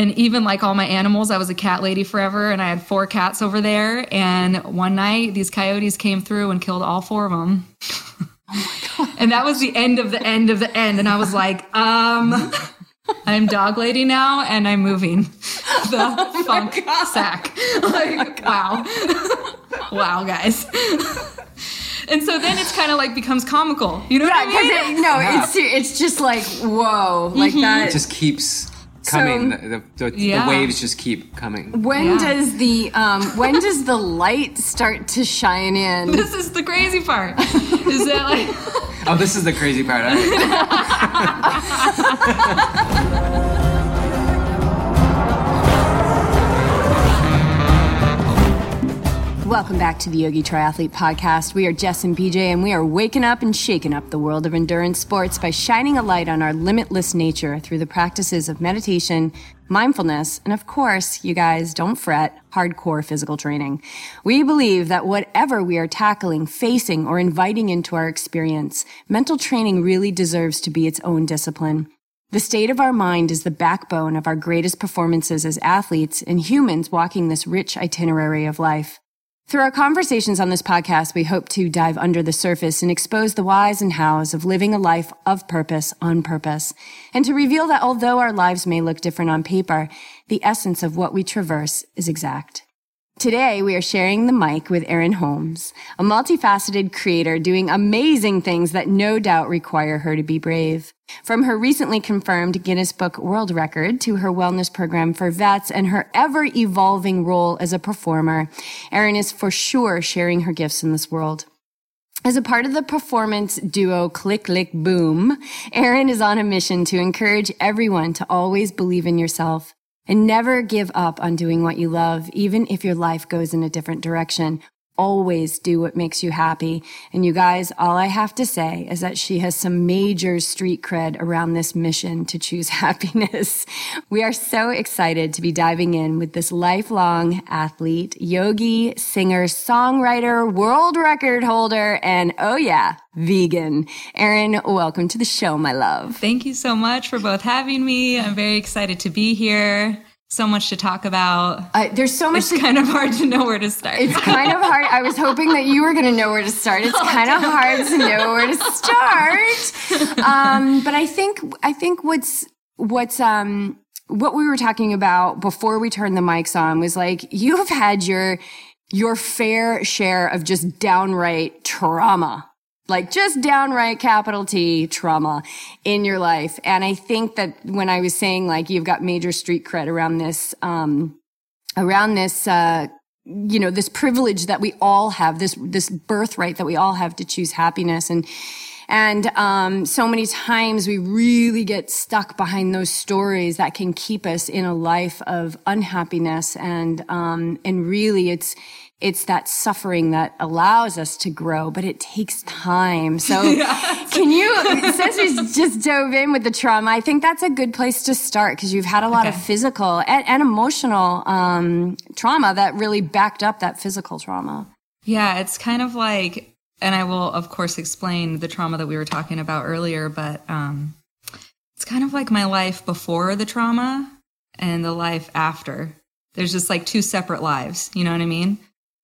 and even like all my animals, I was a cat lady forever and I had four cats over there. And one night these coyotes came through and killed all four of them. Oh and that was the end of the end of the end. And I was like, um, I'm dog lady now and I'm moving the oh funk sack. Like, oh wow. wow, guys. and so then it's kind of like becomes comical. You know yeah, what I mean? It, no, yeah. it's it's just like whoa, like mm-hmm. that. It just keeps coming. So, the, the, yeah. the, waves just keep coming. When yeah. does the um, when does the light start to shine in? This is the crazy part. Is that like? oh, this is the crazy part. Welcome back to the Yogi Triathlete Podcast. We are Jess and BJ, and we are waking up and shaking up the world of endurance sports by shining a light on our limitless nature through the practices of meditation, mindfulness, and of course, you guys, don't fret, hardcore physical training. We believe that whatever we are tackling, facing, or inviting into our experience, mental training really deserves to be its own discipline. The state of our mind is the backbone of our greatest performances as athletes and humans walking this rich itinerary of life. Through our conversations on this podcast, we hope to dive under the surface and expose the whys and hows of living a life of purpose on purpose, and to reveal that although our lives may look different on paper, the essence of what we traverse is exact. Today, we are sharing the mic with Erin Holmes, a multifaceted creator doing amazing things that no doubt require her to be brave. From her recently confirmed Guinness Book World Record to her wellness program for vets and her ever evolving role as a performer, Erin is for sure sharing her gifts in this world. As a part of the performance duo Click Click Boom, Erin is on a mission to encourage everyone to always believe in yourself and never give up on doing what you love, even if your life goes in a different direction. Always do what makes you happy. And you guys, all I have to say is that she has some major street cred around this mission to choose happiness. We are so excited to be diving in with this lifelong athlete, yogi, singer, songwriter, world record holder, and oh yeah, vegan. Erin, welcome to the show, my love. Thank you so much for both having me. I'm very excited to be here. So much to talk about. Uh, there's so much. It's to, kind of hard to know where to start. It's kind of hard. I was hoping that you were going to know where to start. It's oh, kind of hard to know where to start. Um, but I think I think what's what's um what we were talking about before we turned the mics on was like you have had your your fair share of just downright trauma like just downright capital T trauma in your life. And I think that when I was saying like you've got major street cred around this, um, around this, uh, you know, this privilege that we all have, this, this birthright that we all have to choose happiness. And, and um, so many times we really get stuck behind those stories that can keep us in a life of unhappiness. And um, and really, it's it's that suffering that allows us to grow, but it takes time. So can you, since we just dove in with the trauma, I think that's a good place to start because you've had a lot okay. of physical and, and emotional um, trauma that really backed up that physical trauma. Yeah, it's kind of like, and I will, of course, explain the trauma that we were talking about earlier, but um, it's kind of like my life before the trauma and the life after. There's just like two separate lives. You know what I mean?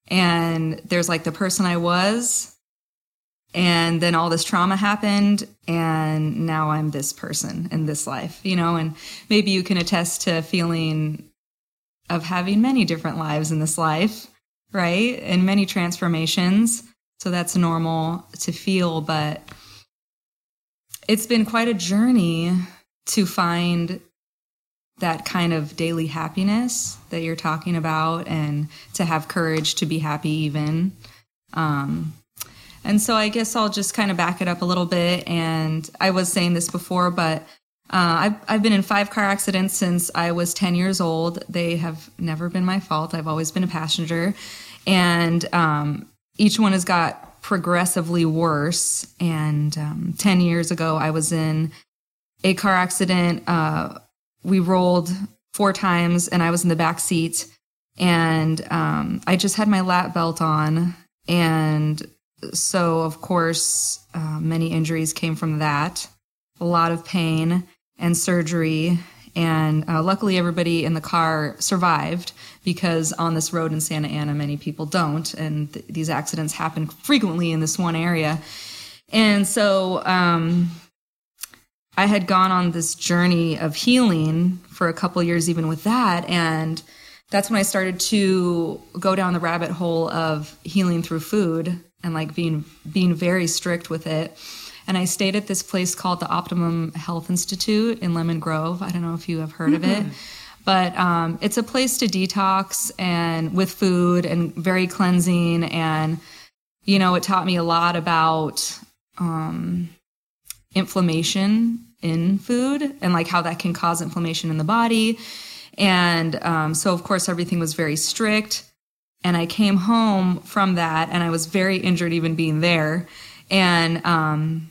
And there's like the person I was, and then all this trauma happened, and now I'm this person in this life, you know, and maybe you can attest to feeling of having many different lives in this life, right? And many transformations. So that's normal to feel, but it's been quite a journey to find that kind of daily happiness that you're talking about and to have courage to be happy even. Um, and so i guess i'll just kind of back it up a little bit and i was saying this before but uh, I've, I've been in five car accidents since i was 10 years old. They have never been my fault. I've always been a passenger. And um, each one has got progressively worse. And um, 10 years ago i was in a car accident uh, we rolled four times and I was in the back seat and um, I just had my lap belt on. And so, of course, uh, many injuries came from that, a lot of pain and surgery. And uh, luckily, everybody in the car survived because on this road in Santa Ana, many people don't. And th- these accidents happen frequently in this one area. And so um, I had gone on this journey of healing for a couple years, even with that. And that's when I started to go down the rabbit hole of healing through food and like being being very strict with it. And I stayed at this place called the Optimum Health Institute in Lemon Grove. I don't know if you have heard mm-hmm. of it, mm-hmm. but um, it's a place to detox and with food and very cleansing. And you know, it taught me a lot about um, inflammation in food and like how that can cause inflammation in the body. And um, so, of course, everything was very strict. And I came home from that and I was very injured even being there. And um,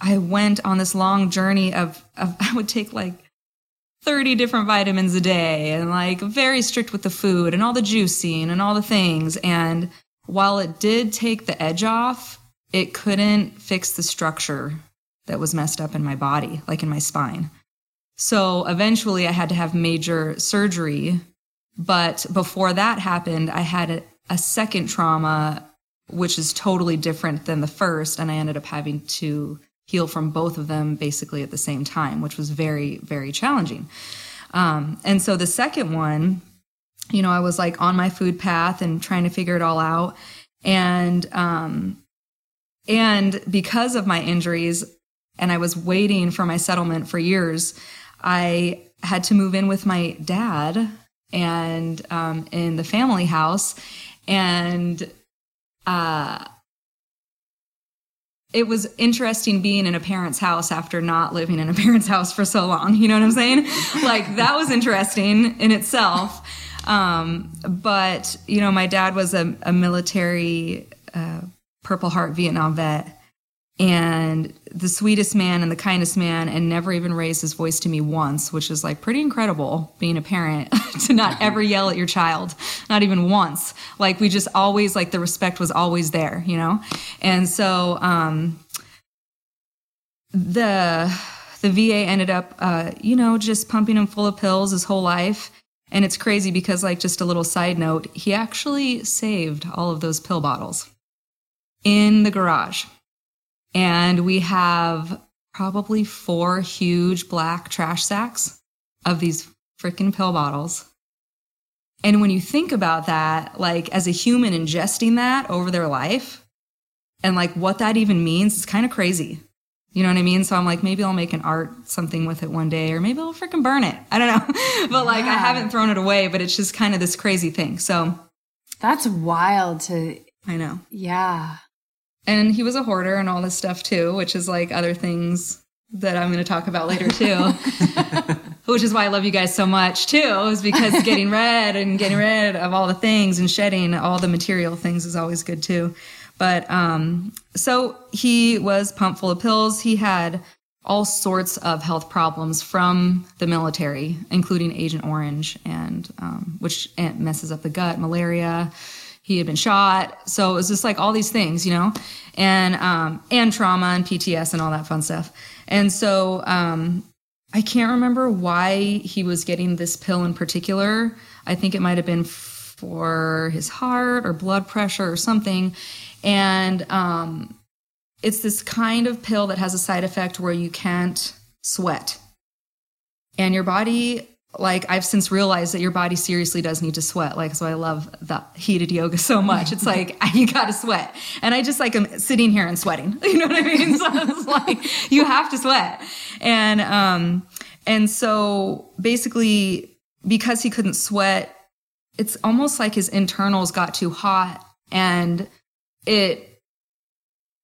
I went on this long journey of, of, I would take like 30 different vitamins a day and like very strict with the food and all the juicing and all the things. And while it did take the edge off, it couldn't fix the structure that was messed up in my body, like in my spine. So eventually I had to have major surgery but before that happened, I had a, a second trauma, which is totally different than the first. And I ended up having to heal from both of them basically at the same time, which was very, very challenging. Um, and so the second one, you know, I was like on my food path and trying to figure it all out. And, um, and because of my injuries, and I was waiting for my settlement for years, I had to move in with my dad and um, in the family house. And uh, it was interesting being in a parent's house after not living in a parent's house for so long. You know what I'm saying? like that was interesting in itself. Um, but you know, my dad was a, a military uh, Purple Heart Vietnam vet, and the sweetest man and the kindest man and never even raised his voice to me once which is like pretty incredible being a parent to not ever yell at your child not even once. Like we just always like the respect was always there you know? And so um the the va ended up uh you know just pumping him full of pills his whole life. And it's crazy because like just a little side note he actually saved all of those pill bottles in the garage and we have probably four huge black trash sacks of these freaking pill bottles. And when you think about that, like as a human ingesting that over their life and like what that even means, it's kind of crazy. You know what I mean? So I'm like, maybe I'll make an art something with it one day, or maybe I'll freaking burn it. I don't know. but like, I haven't thrown it away, but it's just kind of this crazy thing. So that's wild to. I know. Yeah. And he was a hoarder and all this stuff too, which is like other things that I'm going to talk about later too. which is why I love you guys so much too, is because getting rid and getting rid of all the things and shedding all the material things is always good too. But um, so he was pumped full of pills. He had all sorts of health problems from the military, including Agent Orange, and um, which messes up the gut, malaria, he had been shot. So it was just like all these things, you know, and um, and trauma and PTS and all that fun stuff. And so um, I can't remember why he was getting this pill in particular. I think it might have been for his heart or blood pressure or something. And um, it's this kind of pill that has a side effect where you can't sweat. And your body like I've since realized that your body seriously does need to sweat. Like, so I love the heated yoga so much. It's like you got to sweat, and I just like I'm sitting here and sweating. You know what I mean? So it's like you have to sweat, and um, and so basically because he couldn't sweat, it's almost like his internals got too hot, and it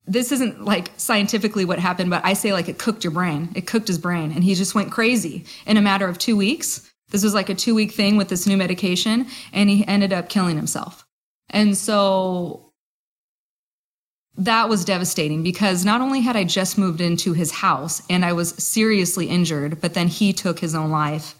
this isn't like scientifically what happened, but I say like it cooked your brain. It cooked his brain and he just went crazy in a matter of two weeks. This was like a two week thing with this new medication and he ended up killing himself. And so that was devastating because not only had I just moved into his house and I was seriously injured, but then he took his own life.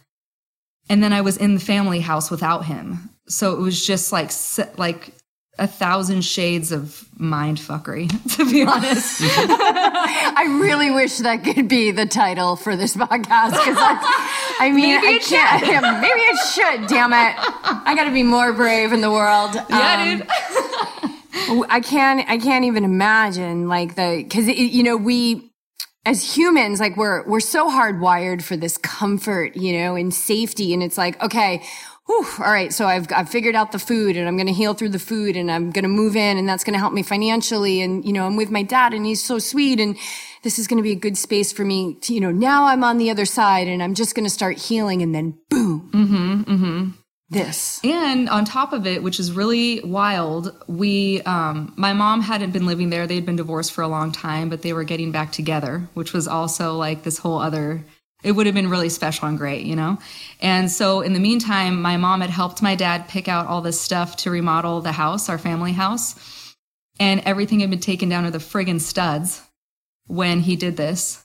And then I was in the family house without him. So it was just like, like a thousand shades of mind fuckery, to be honest. I really wish that could be the title for this podcast I mean, maybe it I should. Yeah, maybe it should. Damn it! I got to be more brave in the world. Yeah, um, dude. I can't. I can't even imagine like the because you know we as humans like we're we're so hardwired for this comfort you know and safety and it's like okay whew, all right, so I've, I've figured out the food and I'm going to heal through the food and I'm going to move in and that's going to help me financially. And, you know, I'm with my dad and he's so sweet and this is going to be a good space for me to, you know, now I'm on the other side and I'm just going to start healing and then boom. Mm-hmm, mm-hmm. This. And on top of it, which is really wild, we, um, my mom hadn't been living there. They'd been divorced for a long time, but they were getting back together, which was also like this whole other it would have been really special and great, you know? And so in the meantime, my mom had helped my dad pick out all this stuff to remodel the house, our family house. And everything had been taken down to the friggin' studs when he did this.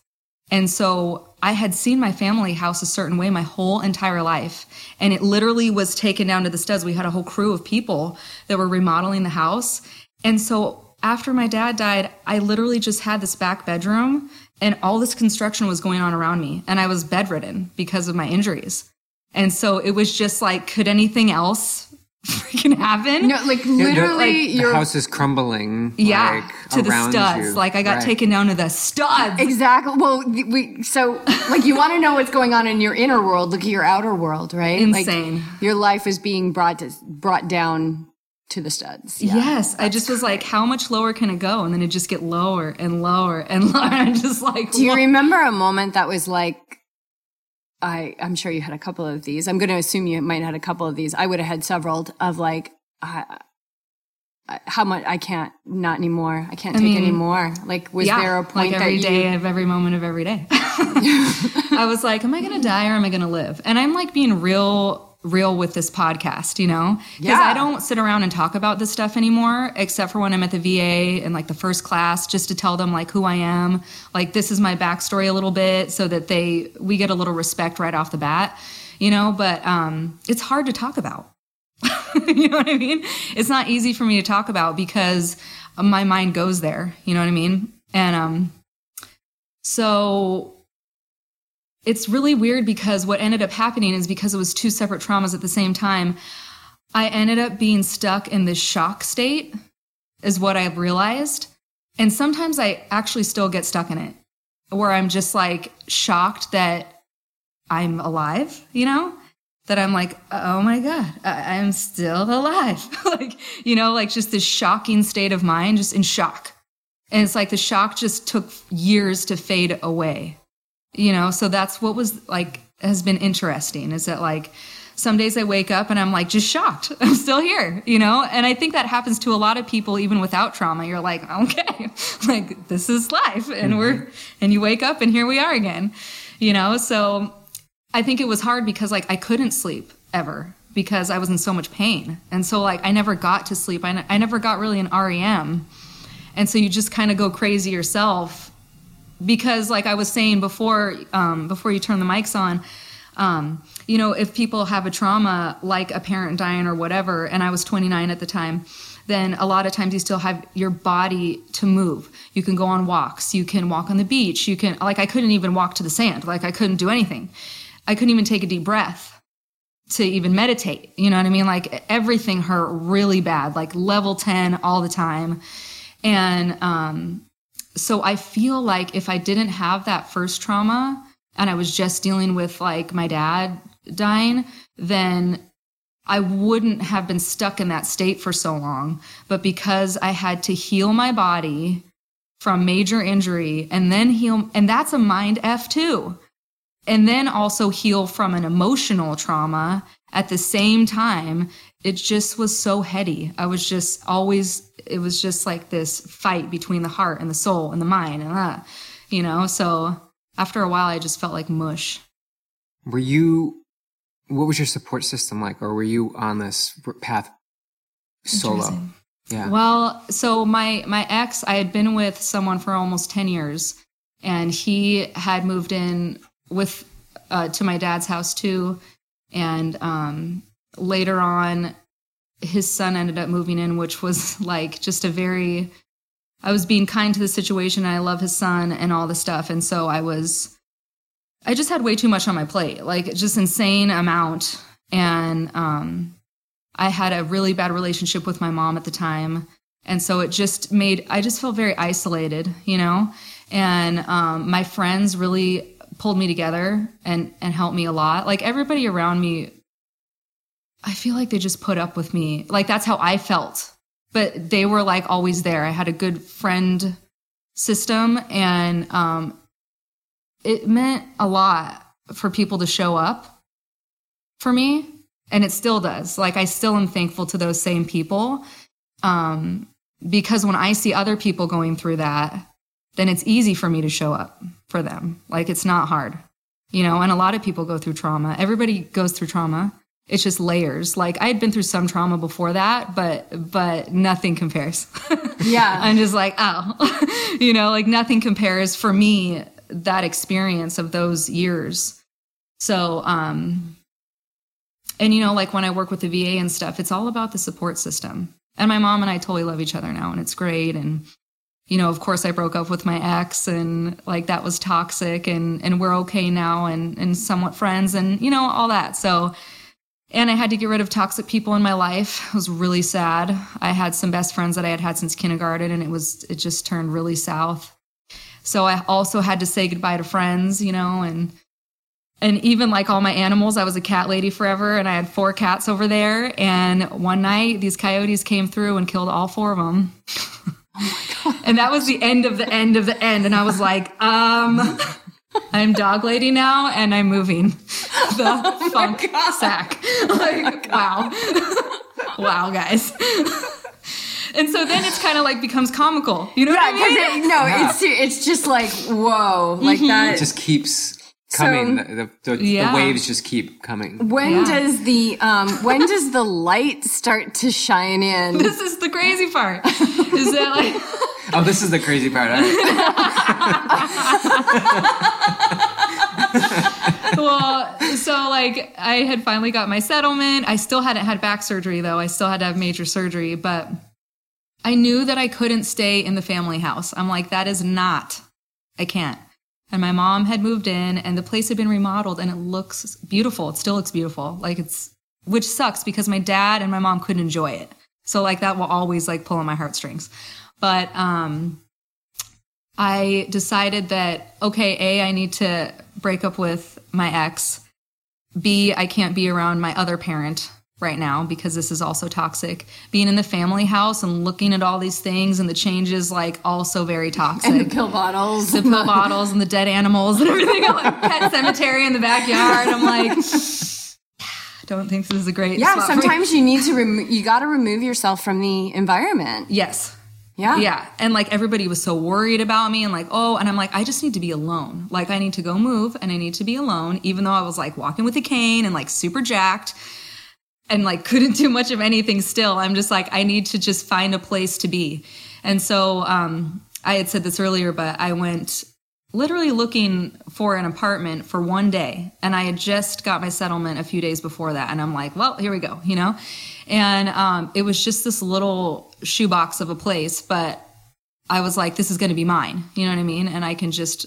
And so I had seen my family house a certain way my whole entire life. And it literally was taken down to the studs. We had a whole crew of people that were remodeling the house. And so after my dad died, I literally just had this back bedroom and all this construction was going on around me and i was bedridden because of my injuries. And so it was just like could anything else freaking happen? No like literally like, your house is crumbling yeah like, to the studs. you. like i got right. taken down to the studs. Exactly. Well we so like you want to know what's going on in your inner world look at your outer world right? Insane. like, your life is being brought to brought down to the studs. Yeah, yes, I just was like, how much lower can it go? And then it just get lower and lower and lower. And just like, do you remember a moment that was like? I I'm sure you had a couple of these. I'm going to assume you might have had a couple of these. I would have had several of like. Uh, how much I can't not anymore. I can't I take mean, anymore. Like, was yeah, there a point like every that day you... of every moment of every day? I was like, am I going to die or am I going to live? And I'm like being real real with this podcast, you know? Because yeah. I don't sit around and talk about this stuff anymore, except for when I'm at the VA and like the first class, just to tell them like who I am. Like this is my backstory a little bit so that they we get a little respect right off the bat, you know, but um it's hard to talk about. you know what I mean? It's not easy for me to talk about because my mind goes there, you know what I mean? And um so it's really weird because what ended up happening is because it was two separate traumas at the same time, I ended up being stuck in this shock state, is what I realized. And sometimes I actually still get stuck in it, where I'm just like shocked that I'm alive, you know? That I'm like, oh my God, I- am still alive. like, you know, like just this shocking state of mind, just in shock. And it's like the shock just took years to fade away you know so that's what was like has been interesting is that like some days i wake up and i'm like just shocked. I'm still here you know? And i think that happens to a lot of people even without trauma. You're like okay like this is life and mm-hmm. we're and you wake up and here we are again you know? So i think it was hard because like i couldn't sleep ever because i was in so much pain. And so like i never got to sleep. I, n- I never got really an rem and so you just kind of go crazy yourself because like i was saying before um, before you turn the mics on um, you know if people have a trauma like a parent dying or whatever and i was 29 at the time then a lot of times you still have your body to move. You can go on walks. You can walk on the beach. You can like i couldn't even walk to the sand. Like i couldn't do anything. I couldn't even take a deep breath to even meditate. You know what i mean? Like everything hurt really bad like level 10 all the time. And um so I feel like if I didn't have that first trauma and I was just dealing with like my dad dying, then I wouldn't have been stuck in that state for so long. But because I had to heal my body from major injury and then heal, and that's a mind F too. And then also heal from an emotional trauma at the same time, it just was so heady. I was just always it was just like this fight between the heart and the soul and the mind and that, you know. So after a while, I just felt like mush. Were you? What was your support system like, or were you on this path solo? Yeah. Well, so my my ex, I had been with someone for almost ten years, and he had moved in with uh, to my dad's house too, and um, later on his son ended up moving in, which was like just a very, I was being kind to the situation. I love his son and all the stuff. And so I was, I just had way too much on my plate, like just insane amount. And um, I had a really bad relationship with my mom at the time. And so it just made, I just felt very isolated, you know? And um, my friends really pulled me together and, and helped me a lot. Like everybody around me, I feel like they just put up with me. Like that's how I felt. But they were like always there. I had a good friend system and um, it meant a lot for people to show up for me. And it still does. Like I still am thankful to those same people. Um, because when I see other people going through that, then it's easy for me to show up for them. Like it's not hard, you know, and a lot of people go through trauma. Everybody goes through trauma. It's just layers. Like I had been through some trauma before that, but, but nothing compares. Yeah. I'm just like, oh, you know, like nothing compares for me, that experience of those years. So, um, and you know, like when I work with the VA and stuff, it's all about the support system. And my mom and I totally love each other now, and it's great. And you know, of course, I broke up with my ex, and like that was toxic, and and we're okay now, and and somewhat friends, and you know, all that. So, and I had to get rid of toxic people in my life. It was really sad. I had some best friends that I had had since kindergarten, and it was it just turned really south. So I also had to say goodbye to friends, you know, and and even like all my animals, I was a cat lady forever, and I had four cats over there. And one night, these coyotes came through and killed all four of them. and that was the end of the end of the end. And I was like, um, I'm dog lady now, and I'm moving the Oh funk sack. Like, wow, wow, guys. and so then it's kind of like becomes comical. You know Yeah, what I because mean? it, no, it's it's just like whoa, like that. It just keeps coming. So- the, the, the, Yeah. the waves just keep coming. when Yeah. does the um when does the light start to shine in? this is the crazy part. Is that like Oh, this is the crazy part. Well, so like I had finally got my settlement. I still hadn't had back surgery though. I still had to have major surgery, but I knew that I couldn't stay in the family house. I'm like, that is not, I can't. And my mom had moved in and the place had been remodeled and it looks beautiful. It still looks beautiful. Like it's, which sucks because my dad and my mom couldn't enjoy it. So like that will always like pull on my heartstrings. But, um, I decided that, okay, A, I need to break up with my ex. B, I can't be around my other parent right now because this is also toxic. Being in the family house and looking at all these things and the changes, like, also very toxic. And the pill bottles. the pill bottles and the dead animals and everything. like pet cemetery in the backyard. I'm like, don't think this is a great yeah, spot for me. sometimes you need to remo- you got to remove yourself from the environment. Yes. Yeah. Yeah. And like everybody was so worried about me and like, oh, and I'm like, I just need to be alone. Like I need to go move and I need to be alone, even though I was like walking with a cane and like super jacked and like couldn't do much of anything still. I'm just like, I need to just find a place to be. And so um, I had said this earlier, but I went literally looking for an apartment for one day. And I had just got my settlement a few days before that. And I'm like, well, here we go, you know? And um, it was just this little shoebox of a place, but I was like, this is going to be mine. You know what I mean? And I can just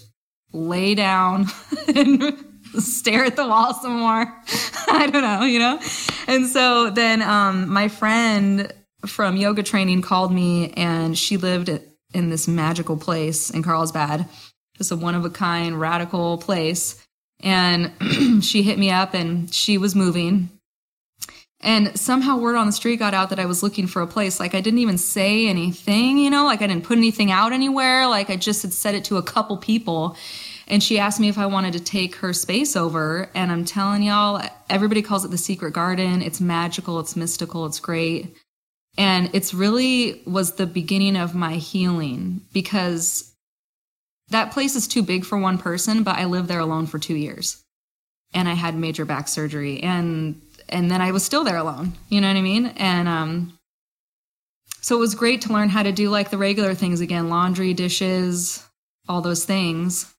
lay down and stare at the wall some more. I don't know, you know? And so then um, my friend from yoga training called me and she lived in this magical place in Carlsbad, just a one of a kind, radical place. And she hit me up and she was moving. And somehow word on the street got out that I was looking for a place. Like I didn't even say anything, you know, like I didn't put anything out anywhere. Like I just had said it to a couple people. And she asked me if I wanted to take her space over. And I'm telling y'all, everybody calls it the secret garden. It's magical, it's mystical, it's great. And it's really was the beginning of my healing because that place is too big for one person, but I lived there alone for two years. And I had major back surgery and and then I was still there alone. You know what I mean? And um so it was great to learn how to do like the regular things again, laundry, dishes, all those things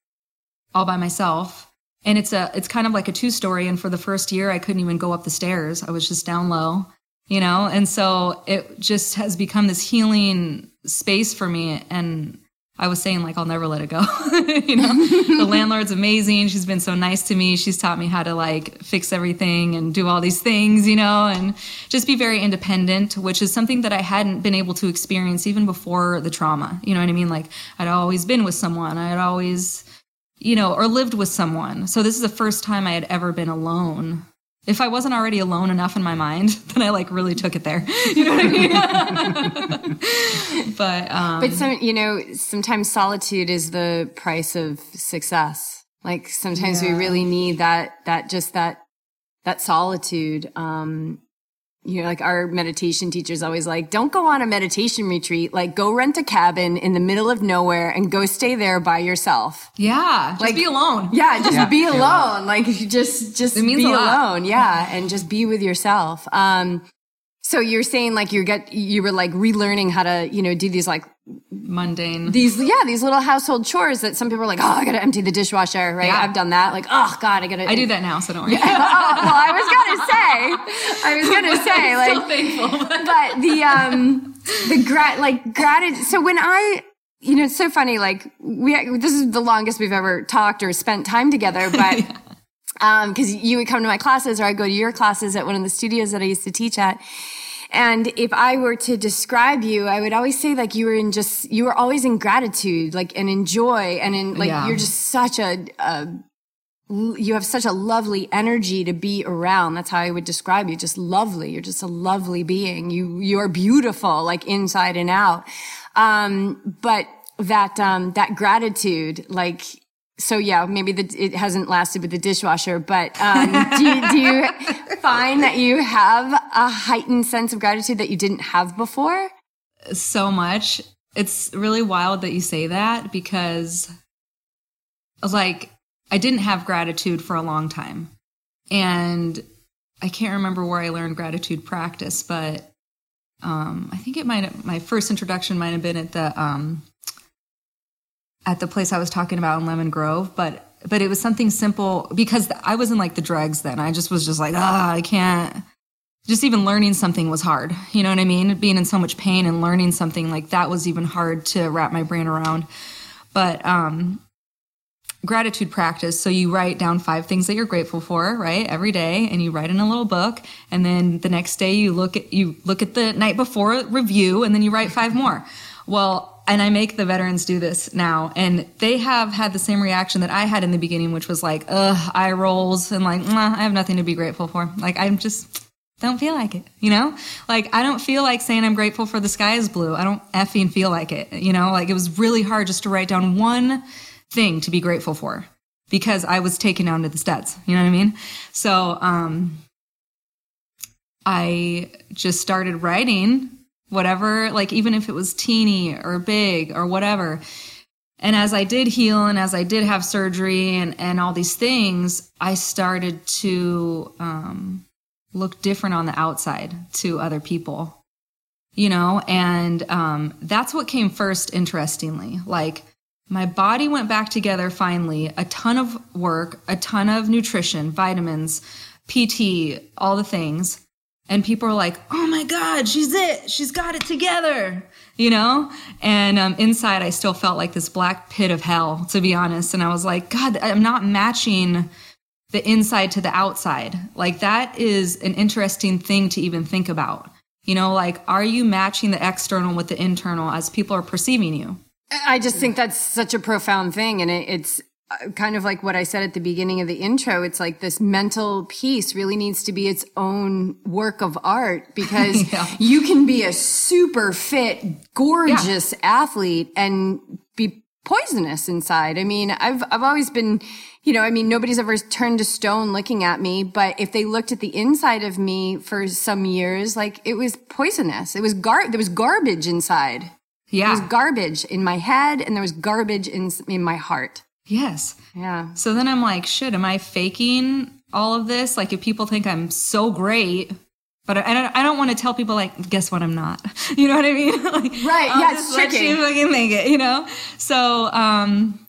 all by myself. And it's a it's kind of like a two story and for the first year I couldn't even go up the stairs. I was just down low you know? And so it just has become this healing space for me. And I was saying like I'll never let it go. you know, the landlord's amazing. She's been so nice to me. She's taught me how to like fix everything and do all these things, you know, and just be very independent, which is something that I hadn't been able to experience even before the trauma. You know what I mean? Like I'd always been with someone. I had always you know, or lived with someone. So this is the first time I had ever been alone if I wasn't already alone enough in my mind, then I like really took it there. You know what I mean? but um, but some you know sometimes solitude is the price of success. Like sometimes yeah. we really need that that just that that solitude. Um, you know, like our meditation teachers always like, don't go on a meditation retreat. Like, go rent a cabin in the middle of nowhere and go stay there by yourself. Yeah, just like, be alone. Yeah, just yeah, be alone. Like, just just be alone. Yeah, and just be with yourself. Um, so you're saying like you get you were like relearning how to you know do these like mundane these yeah these little household chores that some people are like oh I gotta empty the dishwasher right yeah. I've done that like oh god I gotta I do that now so don't worry. Yeah. oh, well I was gonna say I was gonna say like so thankful. but the um the grat like gratitude so when I you know it's so funny like we this is the longest we've ever talked or spent time together but. yeah um, cause you would come to my classes or I'd go to your classes at one of the studios that I used to teach at. And if I were to describe you, I would always say like you were in just, you were always in gratitude, like, and in joy and in like, yeah. you're just such a, a, you have such a lovely energy to be around. That's how I would describe you. Just lovely. You're just a lovely being. You, you're beautiful, like inside and out. Um, but that, um, that gratitude, like, so yeah, maybe the, it hasn't lasted with the dishwasher, but um, do, you, do you find that you have a heightened sense of gratitude that you didn't have before? So much. It's really wild that you say that because, like, I didn't have gratitude for a long time, and I can't remember where I learned gratitude practice, but um, I think it might. My first introduction might have been at the um, at the place I was talking about in Lemon Grove, but but it was something simple because I was in like the dregs then. I just was just like, ah, I can't. Just even learning something was hard. You know what I mean? Being in so much pain and learning something like that was even hard to wrap my brain around. But um, gratitude practice. So you write down five things that you're grateful for, right? Every day and you write in a little book and then the next day you look at you look at the night before review and then you write five more. Well, and I make the veterans do this now, and they have had the same reaction that I had in the beginning, which was like, ugh, eye rolls, and like, I have nothing to be grateful for. Like, I'm just don't feel like it, you know? Like, I don't feel like saying I'm grateful for the sky is blue. I don't effing feel like it, you know? Like, it was really hard just to write down one thing to be grateful for because I was taken down to the studs, you know what I mean? So, um, I just started writing whatever, like even if it was teeny or big or whatever. And as I did heal and as I did have surgery and, and all these things, I started to um, look different on the outside to other people, you know? And um, that's what came first, interestingly. Like, my body went back together finally, a ton of work, a ton of nutrition, vitamins, PT, all the things and people are like, "Oh my God, she's it! She's got it together!" You know. And um, inside, I still felt like this black pit of hell, to be honest. And I was like, "God, I'm not matching the inside to the outside. Like that is an interesting thing to even think about. You know, like, are you matching the external with the internal as people are perceiving you?" I just think that's such a profound thing, and it, it's Uh, kind of like what I said at the beginning of the intro, it's like this mental piece really needs to be its own work of art because yeah. you can be a super fit, gorgeous yeah. athlete and be poisonous inside. I mean, I've, I've always been, you know, I mean, nobody's ever turned to stone looking at me, but if they looked at the inside of me for some years, like it was poisonous. It was gar, there was garbage inside. Yeah. There was garbage in my head and there was garbage in, in my heart. Yes. Yeah. So then I'm like, shit, am I faking all of this? Like, if people think I'm so great, but I don't, I don't want to tell people like, guess what? I'm not. You know what I mean? like, right. I'll yeah. Just let you fucking make it. You know. So um,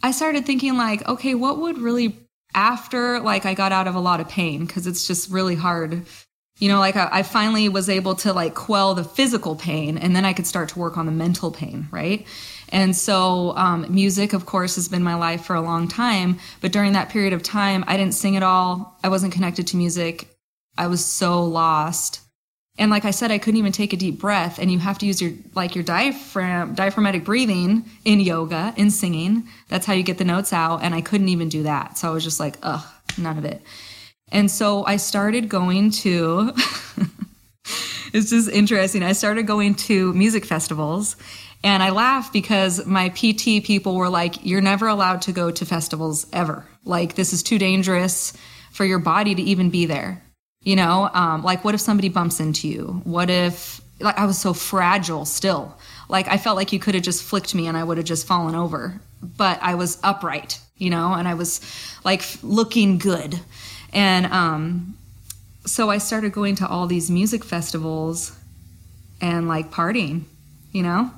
I started thinking like, okay, what would really after like I got out of a lot of pain because it's just really hard you know, like I, I finally was able to like quell the physical pain and then I could start to work on the mental pain, right? And so, um, music, of course, has been my life for a long time. But during that period of time, I didn't sing at all. I wasn't connected to music. I was so lost. And like I said, I couldn't even take a deep breath. And you have to use your, like your diaphragm, diaphragmatic breathing in yoga, in singing. That's how you get the notes out. And I couldn't even do that. So I was just like, ugh, none of it. And so I started going to, it's just interesting. I started going to music festivals and I laugh because my PT people were like, you're never allowed to go to festivals ever. Like, this is too dangerous for your body to even be there. You know, um, like, what if somebody bumps into you? What if, like, I was so fragile still. Like, I felt like you could have just flicked me and I would have just fallen over. But I was upright, you know, and I was like looking good. And um, so I started going to all these music festivals and like partying, you know?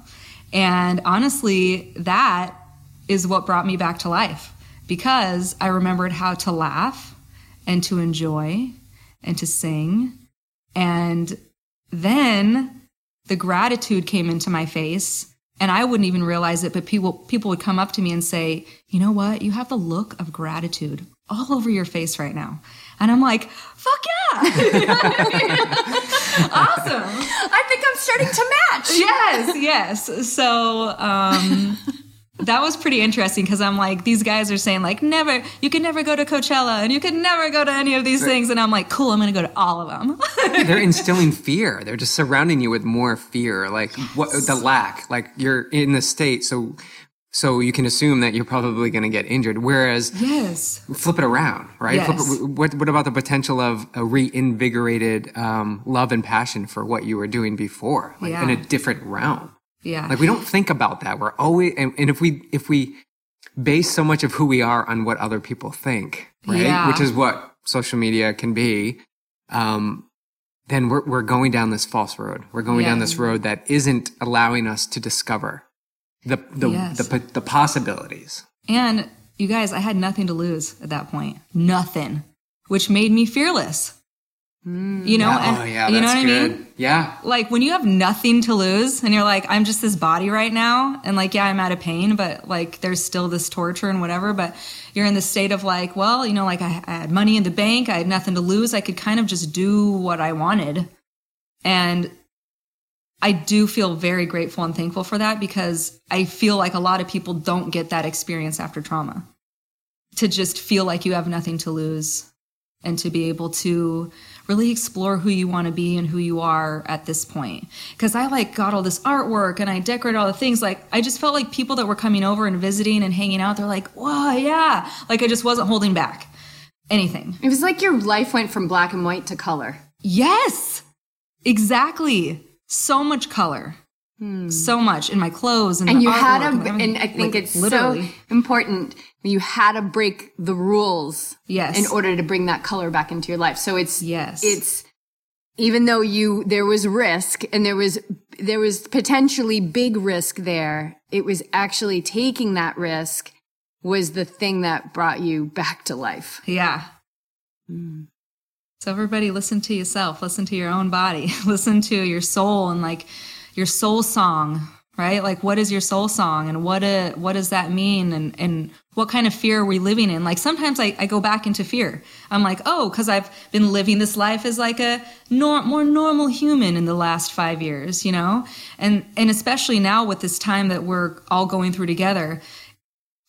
And honestly, that is what brought me back to life because I remembered how to laugh and to enjoy and to sing. And then the gratitude came into my face and I wouldn't even realize it, but people people would come up to me and say, "You know what? You have the look of gratitude all over your face right now." And I'm like, "Fuck yeah!" awesome. I think I'm starting to match. yes, yes. So um, that was pretty interesting because I'm like, these guys are saying like, never, you can never go to Coachella and you can never go to any of these things, and I'm like, cool, I'm gonna go to all of them. They're instilling fear. They're just surrounding you with more fear, like what the lack. Like you're in the state, so so you can assume that you're probably going to get injured. Whereas, yes, flip it around, right? Yes. Flip it, what, what about the potential of a reinvigorated um, love and passion for what you were doing before, like Yeah. in a different realm? Yeah, Like we don't think about that. We're always, and, and if we if we base so much of who we are on what other people think, right? Yeah. Which is what social media can be. Um, then we're we're going down this false road. We're going down this road that isn't allowing us to discover the the Yes. the, the possibilities. and you guys, I had nothing to lose at that point, nothing, which made me fearless. Mm. You know, and oh yeah, you know what I mean. Yeah, like when you have nothing to lose and you're like i'm just this body right now and like yeah i'm out of pain but like there's still this torture and whatever but you're in the state of like well you know like I, I had money in the bank i had nothing to lose i could kind of just do what i wanted. And i do feel very grateful and thankful for that because i feel like a lot of people don't get that experience after trauma. To just feel like you have nothing to lose and to be able to really explore who you want to be and who you are at this point. Because I like got all this artwork and I decorated all the things. Like I just felt like people that were coming over and visiting and hanging out, they're like, "Whoa, yeah!" Like I just wasn't holding back anything. It was like your life went from black and white to color. Yes, exactly. So much color, so much in my clothes and, Hmm. And you had artwork to, and I think Like, it's literally. so important. You had to break the rules Yes. in order to bring that color back into your life. So it's, Yes. it's, even though you, there was risk and there was, there was potentially big risk there, it was actually taking that risk was the thing that brought you back to life. Yeah. So everybody listen to yourself, listen to your own body, listen to your soul and like your soul song, right? Like what is your soul song and what uh what does that mean and and what kind of fear are we living in? Like sometimes I, I go back into fear. I'm like, oh, because I've been living this life as like a nor- more normal human in the last five years, you know? And and especially now with this time that we're all going through together,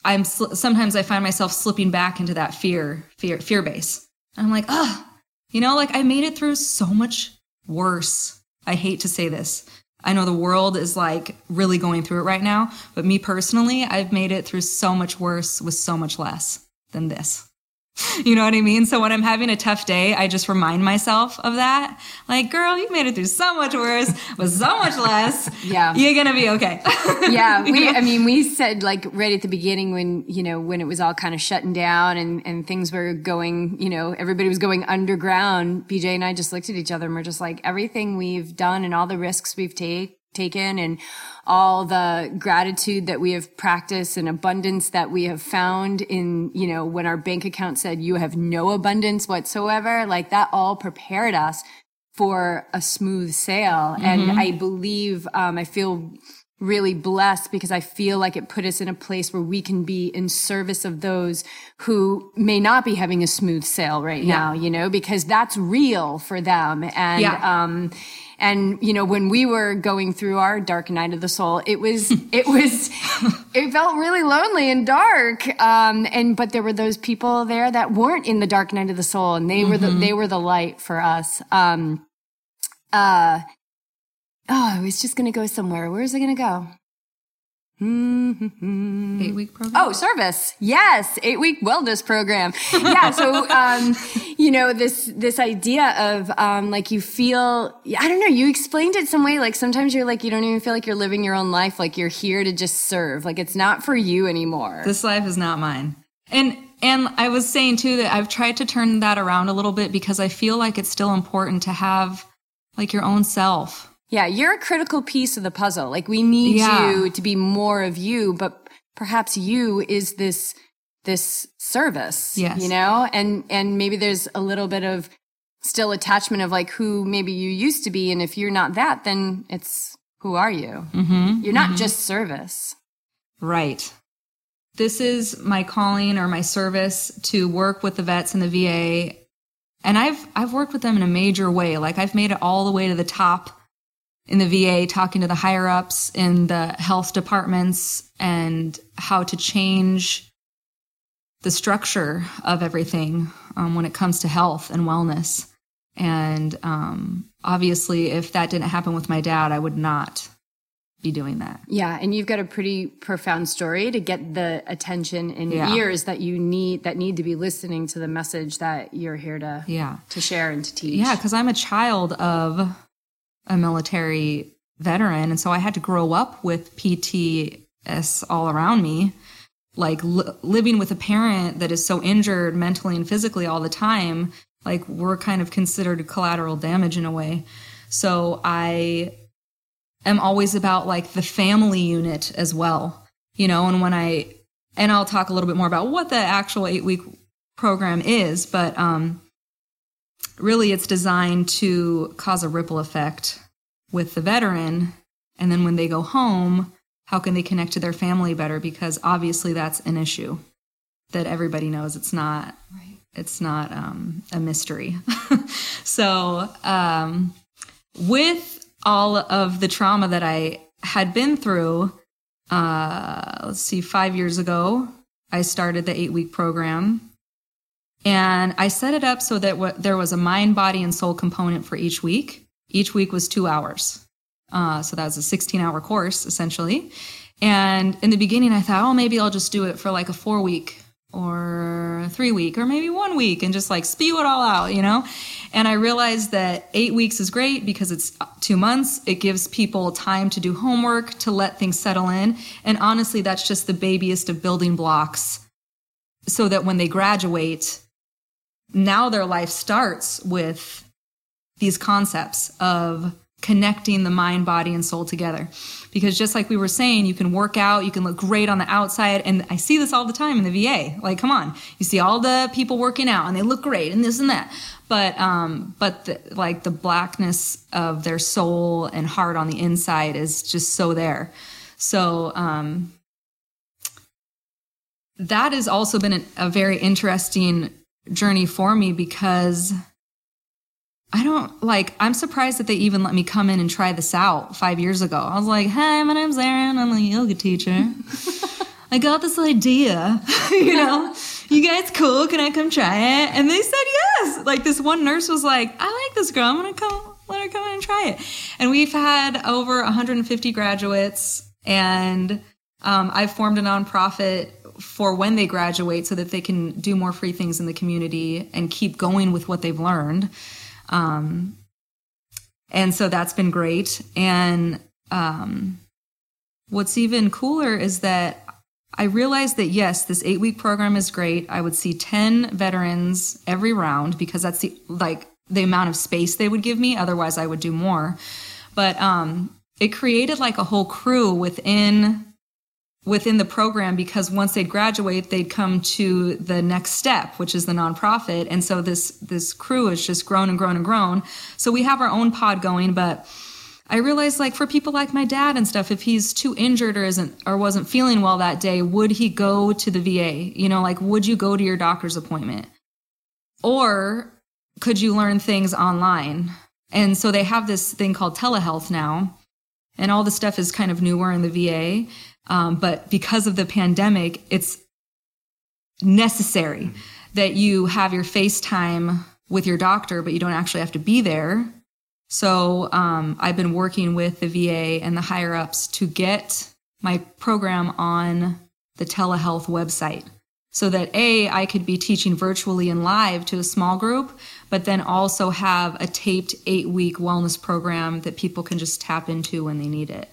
I'm sl- sometimes I find myself slipping back into that fear, fear, fear base. I'm like, ah, you know, like I made it through so much worse. I hate to say this. I know the world is like really going through it right now, but me personally, I've made it through so much worse with so much less than this. You know what I mean? So when I'm having a tough day, I just remind myself of that. Like, girl, you made it through so much worse with so much less. Yeah. You're going to be okay. yeah we i mean we said like right at the beginning when you know when it was all kind of shutting down and and things were going you know everybody was going underground bj and i just looked at each other and we're just like everything we've done and all the risks we've take taken and all the gratitude that we have practiced and abundance that we have found in you know when our bank account said you have no abundance whatsoever like that all prepared us for a smooth sail. And I believe, um, I feel really blessed because I feel like it put us in a place where we can be in service of those who may not be having a smooth sail right now, you know, because that's real for them. And, Yeah. um, and you know when we were going through our dark night of the soul it was it was it felt really lonely and dark. Um and but there were those people there that weren't in the dark night of the soul and they were the they were the light for us. Um uh oh i was just gonna go somewhere. Where's it gonna go Hmm. Eight week program. Oh, service. Yes. Eight week wellness program. Yeah. So, um, you know, this, this idea of, um, like you feel, I don't know, you explained it some way. Like sometimes you're like, you don't even feel like you're living your own life. Like you're here to just serve. Like it's not for you anymore. this life is not mine. And and I was saying too that I've tried to turn that around a little bit because I feel like it's still important to have like your own self. Yeah. You're a critical piece of the puzzle. Like we need Yeah. you to be more of you, but perhaps you is this, this service. Yes. You know, and, and maybe there's a little bit of, still attachment of like who maybe you used to be. And if you're not that, then it's who are you? Mm-hmm, you're not just service. Right. This is my calling or my service to work with the vets and the VA. And I've I've worked with them in a major way. Like I've made it all the way to the top in the VA talking to the higher ups in the health departments and how to change the structure of everything um, when it comes to health and wellness. And um, obviously, if that didn't happen with my dad, I would not be doing that. Yeah, and you've got a pretty profound story to get the attention and Yeah. ears that you need that need to be listening to the message that you're here to Yeah. to share and to teach. Yeah, because I'm a child of a military veteran. And so I had to grow up with PTS all around me. Like li- living with a parent that is so injured mentally and physically all the time, like we're kind of considered collateral damage in a way. So I am always about like the family unit as well, you know, and when I, and I'll talk a little bit more about what the actual eight week program is, but, um, really it's designed to cause a ripple effect with the veteran. And then when they go home how can they connect to their family better? Because obviously that's an issue that everybody knows. It's not it's not um, a mystery. So um, with all of the trauma that i had been through uh, let's see five years ago i started the eight week program and I set it up so that w- there was a mind, body, and soul component for each week. Each week was two hours. Uh, so that was a 16 hour course, essentially. And in the beginning, I thought, oh, maybe I'll just do it for like a four week or three week or maybe one week and just like spew it all out, you know? And I realized that eight weeks is great because it's two months. It gives people time to do homework, to let things settle in. And honestly, that's just the babiest of building blocks so that when they graduate, now their life starts with these concepts of connecting the mind, body, and soul together. Because just like we were saying, you can work out, you can look great on the outside. And I see this all the time in the VA. Like, come on, you see all the people working out and they look great and this and that. But, um, but the, like the blackness of their soul and heart on the inside is just so there. So, um, that has also been a, very interesting journey for me because I don't like, I'm surprised that they even let me come in and try this out five years ago. I was like, hey, my name's Erin. I'm a yoga teacher. I got this idea, you know, you guys cool? Can I come try it? And they said yes. Like this one nurse was like, I like this girl. I'm going to come, let her come in and try it. And we've had over 150 graduates and um, I've formed a nonprofit for when they graduate so that they can do more free things in the community and keep going with what they've learned. Um, and so that's been great. And um, what's even cooler is that I realized that yes, this eight week program is great. I would see 10 veterans every round because that's the like the amount of space they would give me. Otherwise, I would do more. But um, it created like a whole crew within within the program because once they'd graduate, they'd come to the next step, which is the nonprofit. And so this, this crew has just grown and grown and grown. So we have our own pod going, but I realized like for people like my dad and stuff, if he's too injured or isn't, or wasn't feeling well that day, would he go to the VA? You know, like, would you go to your doctor's appointment? Or could you learn things online? And so they have this thing called telehealth now, and all the stuff is kind of newer in the VA. Um, but because of the pandemic, it's necessary that you have your FaceTime with your doctor, but you don't actually have to be there. So um, I've been working with the VA and the higher ups to get my program on the telehealth website so that A, I could be teaching virtually and live to a small group, but then also have a taped eight week wellness program that people can just tap into when they need it.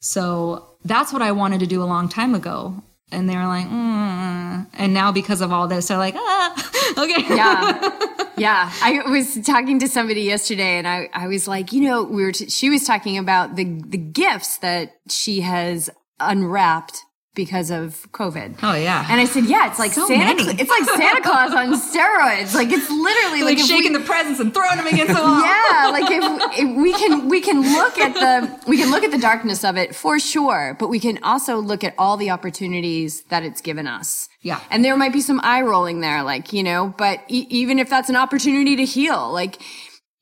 So that's what I wanted to do a long time ago. And they were like, mm. and now because of all this, they're like, ah, okay. Yeah. Yeah. I was talking to somebody yesterday and I, I was like, you know, we were, t- she was talking about the, the gifts that she has unwrapped because of COVID. Oh yeah. And I said, yeah, it's like So Santa. Cla- It's like Santa Claus on steroids. Like it's literally like, like, shaking we, the presents and throwing them against the wall. yeah, like if, if we can we can look at the we can look at the darkness of it for sure, but we can also look at all the opportunities that it's given us. Yeah. And there might be some eye rolling there, like, you know, but e- even if that's an opportunity to heal, like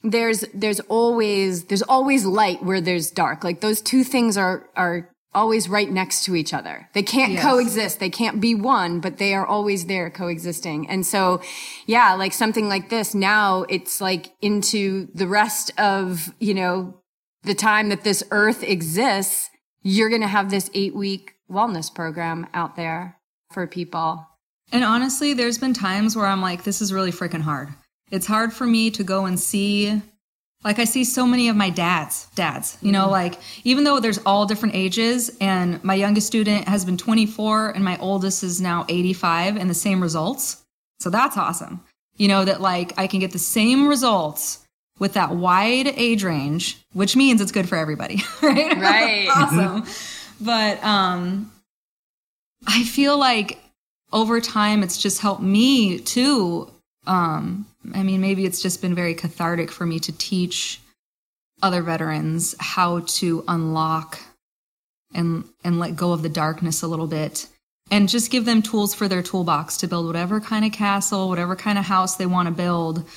there's there's always there's always light where there's dark. Like those two things are are always right next to each other. They can't Yes. coexist. They can't be one, but they are always there coexisting. And so, yeah, like something like this now it's like into the rest of, you know, the time that this earth exists, you're going to have this 8 week wellness program out there for people. And honestly, there's been times where I'm like, this is really freaking hard. It's hard for me to go and see, like, I see so many of my dads, dads, you know, like, even though there's all different ages, and my youngest student has been 24 and my oldest is now 85 and the same results. So that's awesome. You know, that like I can get the same results with that wide age range, which means it's good for everybody, right? Right. awesome. But um I feel like over time it's just helped me too. Um I mean maybe it's just been very cathartic for me to teach other veterans how to unlock and and let go of the darkness a little bit and just give them tools for their toolbox to build whatever kind of castle, whatever kind of house they want to build.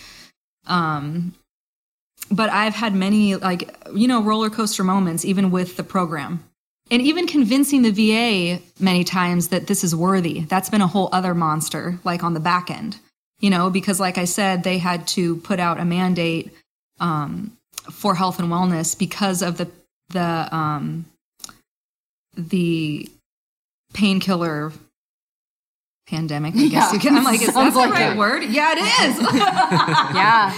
Um but I've had many like you know roller coaster moments even with the program. And even convincing the VA many times that this is worthy. That's been a whole other monster like on the back end. You know, because like I said they had to put out a mandate um for health and wellness because of the the um the painkiller pandemic, I guess Yeah. you can. I'm like, is that the like right it. word? Yeah, it is. Yeah.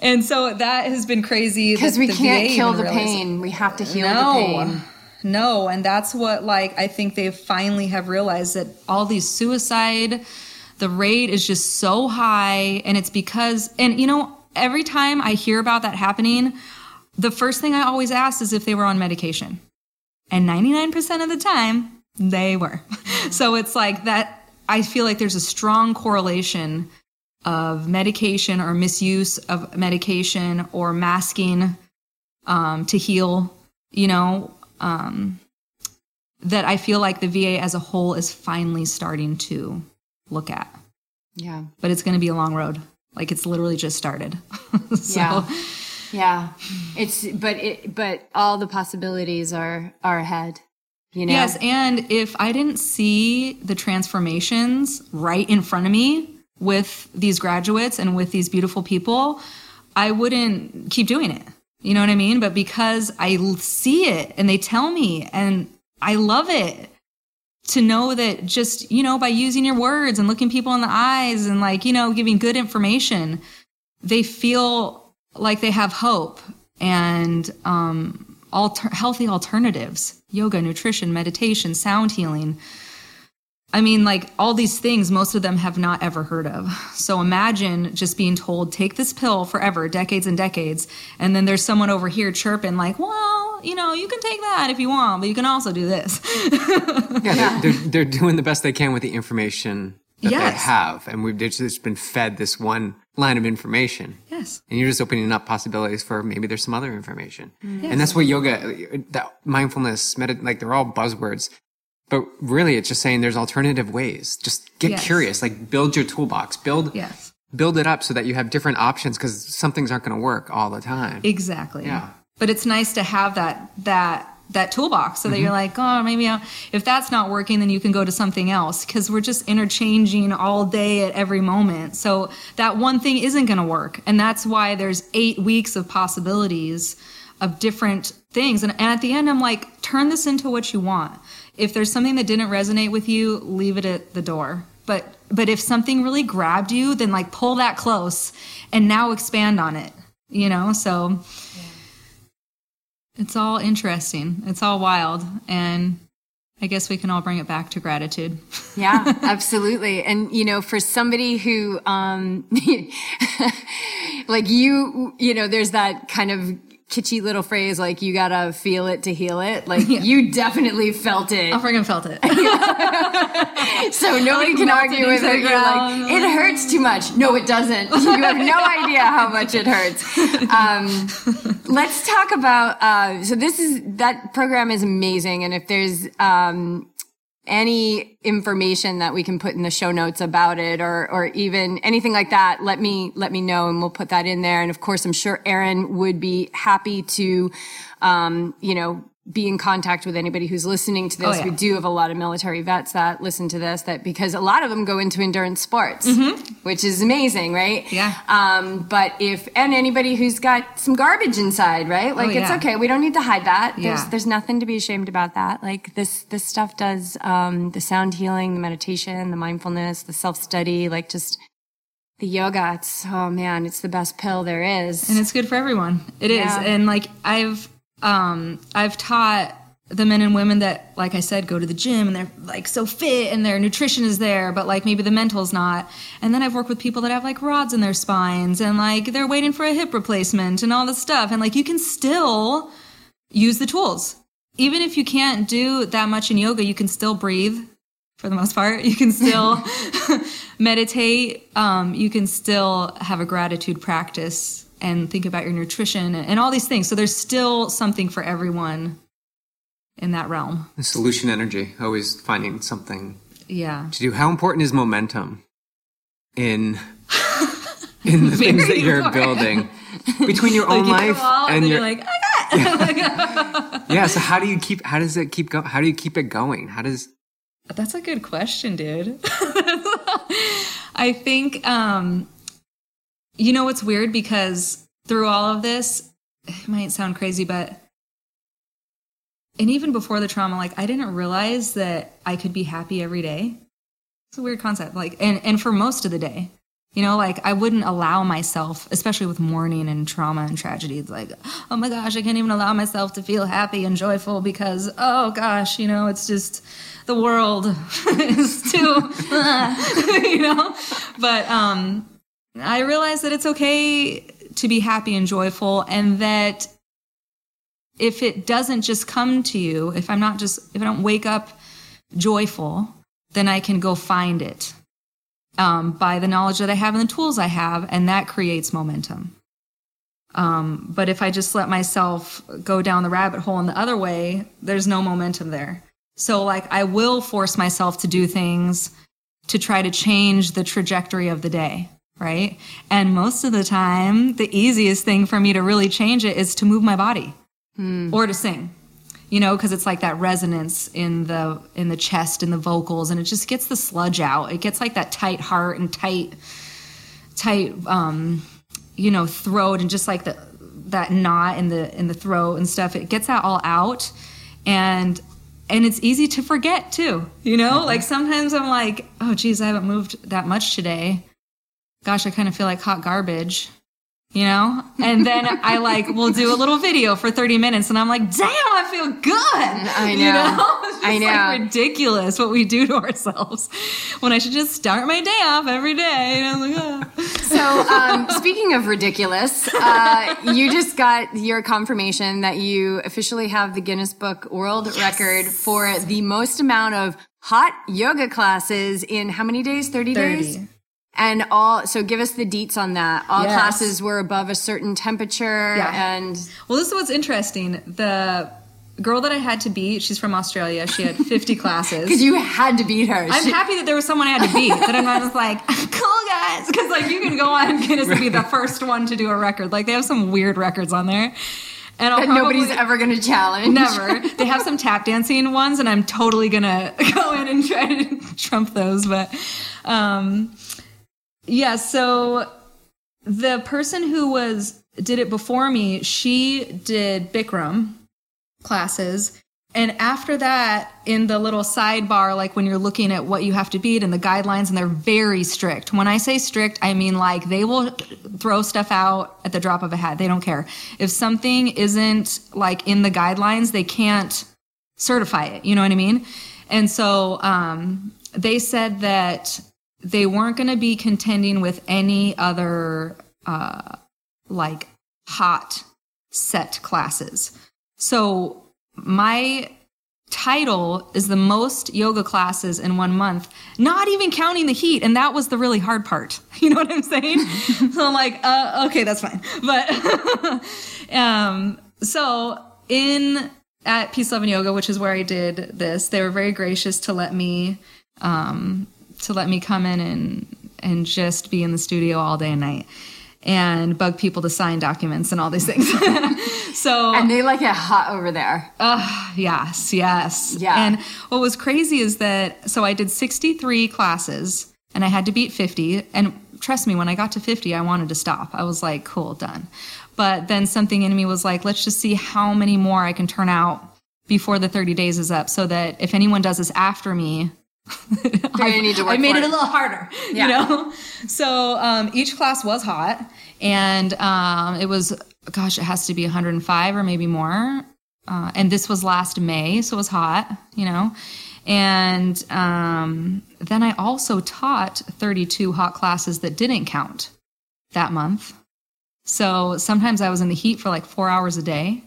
and so that has been crazy Because we the can't VA kill the realized- pain. We have to heal the pain. no, and that's what like I think they finally have realized that all these suicide, the rate is just so high, and it's because and you know every time I hear about that happening, the first thing I always ask is if they were on medication, and 99% of the time they were. so it's like that. I feel like there's a strong correlation of medication or misuse of medication or masking um, to heal, you know, um, that I feel like the VA as a whole is finally starting to look at. Yeah. But it's going to be a long road. Like it's literally just started. so, Yeah. Yeah. It's but it but all the possibilities are are ahead. You know? Yes, and if I didn't see the transformations right in front of me with these graduates and with these beautiful people, I wouldn't keep doing it. You know what I mean? But because I see it and they tell me and I love it to know that just, you know, by using your words and looking people in the eyes and like, you know, giving good information, they feel like they have hope and um, alter- healthy alternatives yoga, nutrition, meditation, sound healing. I mean, like all these things, most of them have not ever heard of. So imagine just being told, take this pill forever, decades and decades. And then there's someone over here chirping, like, well, well, you know, you can take that if you want, but you can also do this. Yeah, They're, they're, they're doing the best they can with the information that they have. And we've just been fed this one line of information. yes. And you're just opening up possibilities for maybe there's some other information. Yes, And that's what yoga, that mindfulness, medit, like they're all buzzwords. But really, it's just saying there's alternative ways. Just get Yes. curious, like build your toolbox, build, Yes. build it up so that you have different options because some things aren't going to work all the time. Exactly. Yeah. But it's nice to have that that that toolbox so that you're mm-hmm. like, oh, maybe I'll, if that's not working, then you can go to something else because we're just interchanging all day at every moment. So that one thing isn't going to work, and that's why there's eight weeks of possibilities of different things. And, and at the end, I'm like, turn this into what you want. If there's something that didn't resonate with you, leave it at the door. But but if something really grabbed you, then like pull that close and now expand on it. You know, so it's all interesting. It's all wild. And I guess we can all bring it back to gratitude. Yeah, absolutely. And you know, for somebody who um like you, you know, there's that kind of kitschy little phrase like you got to feel it to heal it. Like you definitely felt it. I freaking felt it. So nobody like can argue with it. You're like, it hurts too much. No, it doesn't. You have no idea how much it hurts. Um, let's talk about. Uh, so this is that program is amazing, and if there's um, any information that we can put in the show notes about it, or or even anything like that, let me let me know, and we'll put that in there. And of course, I'm sure Erin would be happy to, um, you know. Be in contact with anybody who's listening to this. Oh, yeah. We do have a lot of military vets that listen to this that because a lot of them go into endurance sports, which is amazing, right? Mm-hmm. Yeah. Um, but if and anybody who's got some garbage inside, right? Like it's Oh, yeah. okay. We don't need to hide that. There's Yeah. there's there's nothing to be ashamed about that. Like this this stuff does um, the sound healing, the meditation, the mindfulness, the self study, like just the yoga. It's oh man, it's the best pill there is. and it's good for everyone. It is, Yeah. And like I've um I've taught the men and women that like I said go to the gym and they're like so fit and their nutrition is there but like maybe the mental's not. And then I've worked with people that have like rods in their spines and like they're waiting for a hip replacement and all this stuff and like you can still use the tools. Even if you can't do that much in yoga, you can still breathe for the most part. You can still meditate. Um, you can still have a gratitude practice and think about your nutrition and, and all these things. So there's still something for everyone in that realm. The solution energy, always finding something Yeah. to do. How important is momentum in in the things that you're important. building between your own You life and and your you're like, I got yeah? So how do you keep? How does it keep going? How do you keep it going? How does That's a good question, dude. I think um you know what's weird because through all of this, it might sound crazy, but and even before the trauma, like I didn't realize that I could be happy every day. It's a weird concept. Like and and for most of the day. You know, like I wouldn't allow myself, especially with mourning and trauma and tragedy. It's like, oh my gosh, I can't even allow myself to feel happy and joyful because, oh gosh, you know, it's just the world is too, you know. But um, I realized that it's okay to be happy and joyful, and that if it doesn't just come to you, if I'm not just, if I don't wake up joyful, then I can go find it um, by the knowledge that I have and the tools I have, and that creates momentum. Um, but if I just let myself go down the rabbit hole in the other way, there's no momentum there. So, like, I will force myself to do things to try to change the trajectory of the day, right? And most of the time, the easiest thing for me to really change it is to move my body or to sing you know because it's like that resonance in the in the chest and the vocals and it just gets the sludge out. It gets like that tight heart and tight tight um you know throat and just like the that knot in the in the throat and stuff. It gets that all out and and it's easy to forget too you know? Like sometimes i'm like oh geez i haven't moved that much today gosh i kind of feel like hot garbage you know and then i like we'll do a little video for 30 minutes and i'm like damn i feel good I you know. It's I know. like ridiculous what we do to ourselves when i should just start my day off every day and i'm like oh. So, um, speaking of ridiculous, uh, you just got your confirmation that you officially have the Guinness Book World yes. Record for the most amount of hot yoga classes in how many days? 30, 30. days? And all, so give us the deets on that. All yes. classes were above a certain temperature yeah. and. Well, this is what's interesting. The girl that I had to beat, she's from Australia. She had 50 classes. Because you had to beat her. I'm she- happy that there was someone I had to beat. that I'm not just like, cool guys. Because like you can go on Guinness and be the first one to do a record. Like they have some weird records on there. And that probably, nobody's ever going to challenge. Never. They have some tap dancing ones, and I'm totally going to go in and try to trump those. But um, yeah, so the person who was did it before me, she did Bikram, classes. And after that, in the little sidebar, like when you're looking at what you have to beat and the guidelines, and they're very strict. When I say strict, I mean like they will throw stuff out at the drop of a hat. They don't care. If something isn't like in the guidelines, they can't certify it. You know what I mean? And so um, they said that they weren't going to be contending with any other uh, like hot set classes. So my title is the most yoga classes in one month, not even counting the heat. And that was the really hard part. You know what I'm saying? so I'm like, uh, okay, that's fine. But, um, so in, at Peace, Love and Yoga, which is where I did this, they were very gracious to let me, um, to let me come in and, and just be in the studio all day and night and bug people to sign documents and all these things. so and they like it hot over there. Uh, yes, yes. Yeah. And what was crazy is that so I did 63 classes and I had to beat 50. And trust me, when I got to 50, I wanted to stop. I was like, cool, done. But then something in me was like, let's just see how many more I can turn out before the 30 days is up so that if anyone does this after me, I, need to work I made it, it, a little harder, yeah. you know? So um, each class was hot and um, it was, gosh, it has to be 105 or maybe more. Uh, and this was last May, so it was hot, you know? And um, then I also taught 32 hot classes that didn't count that month. So sometimes I was in the heat for like four hours a day.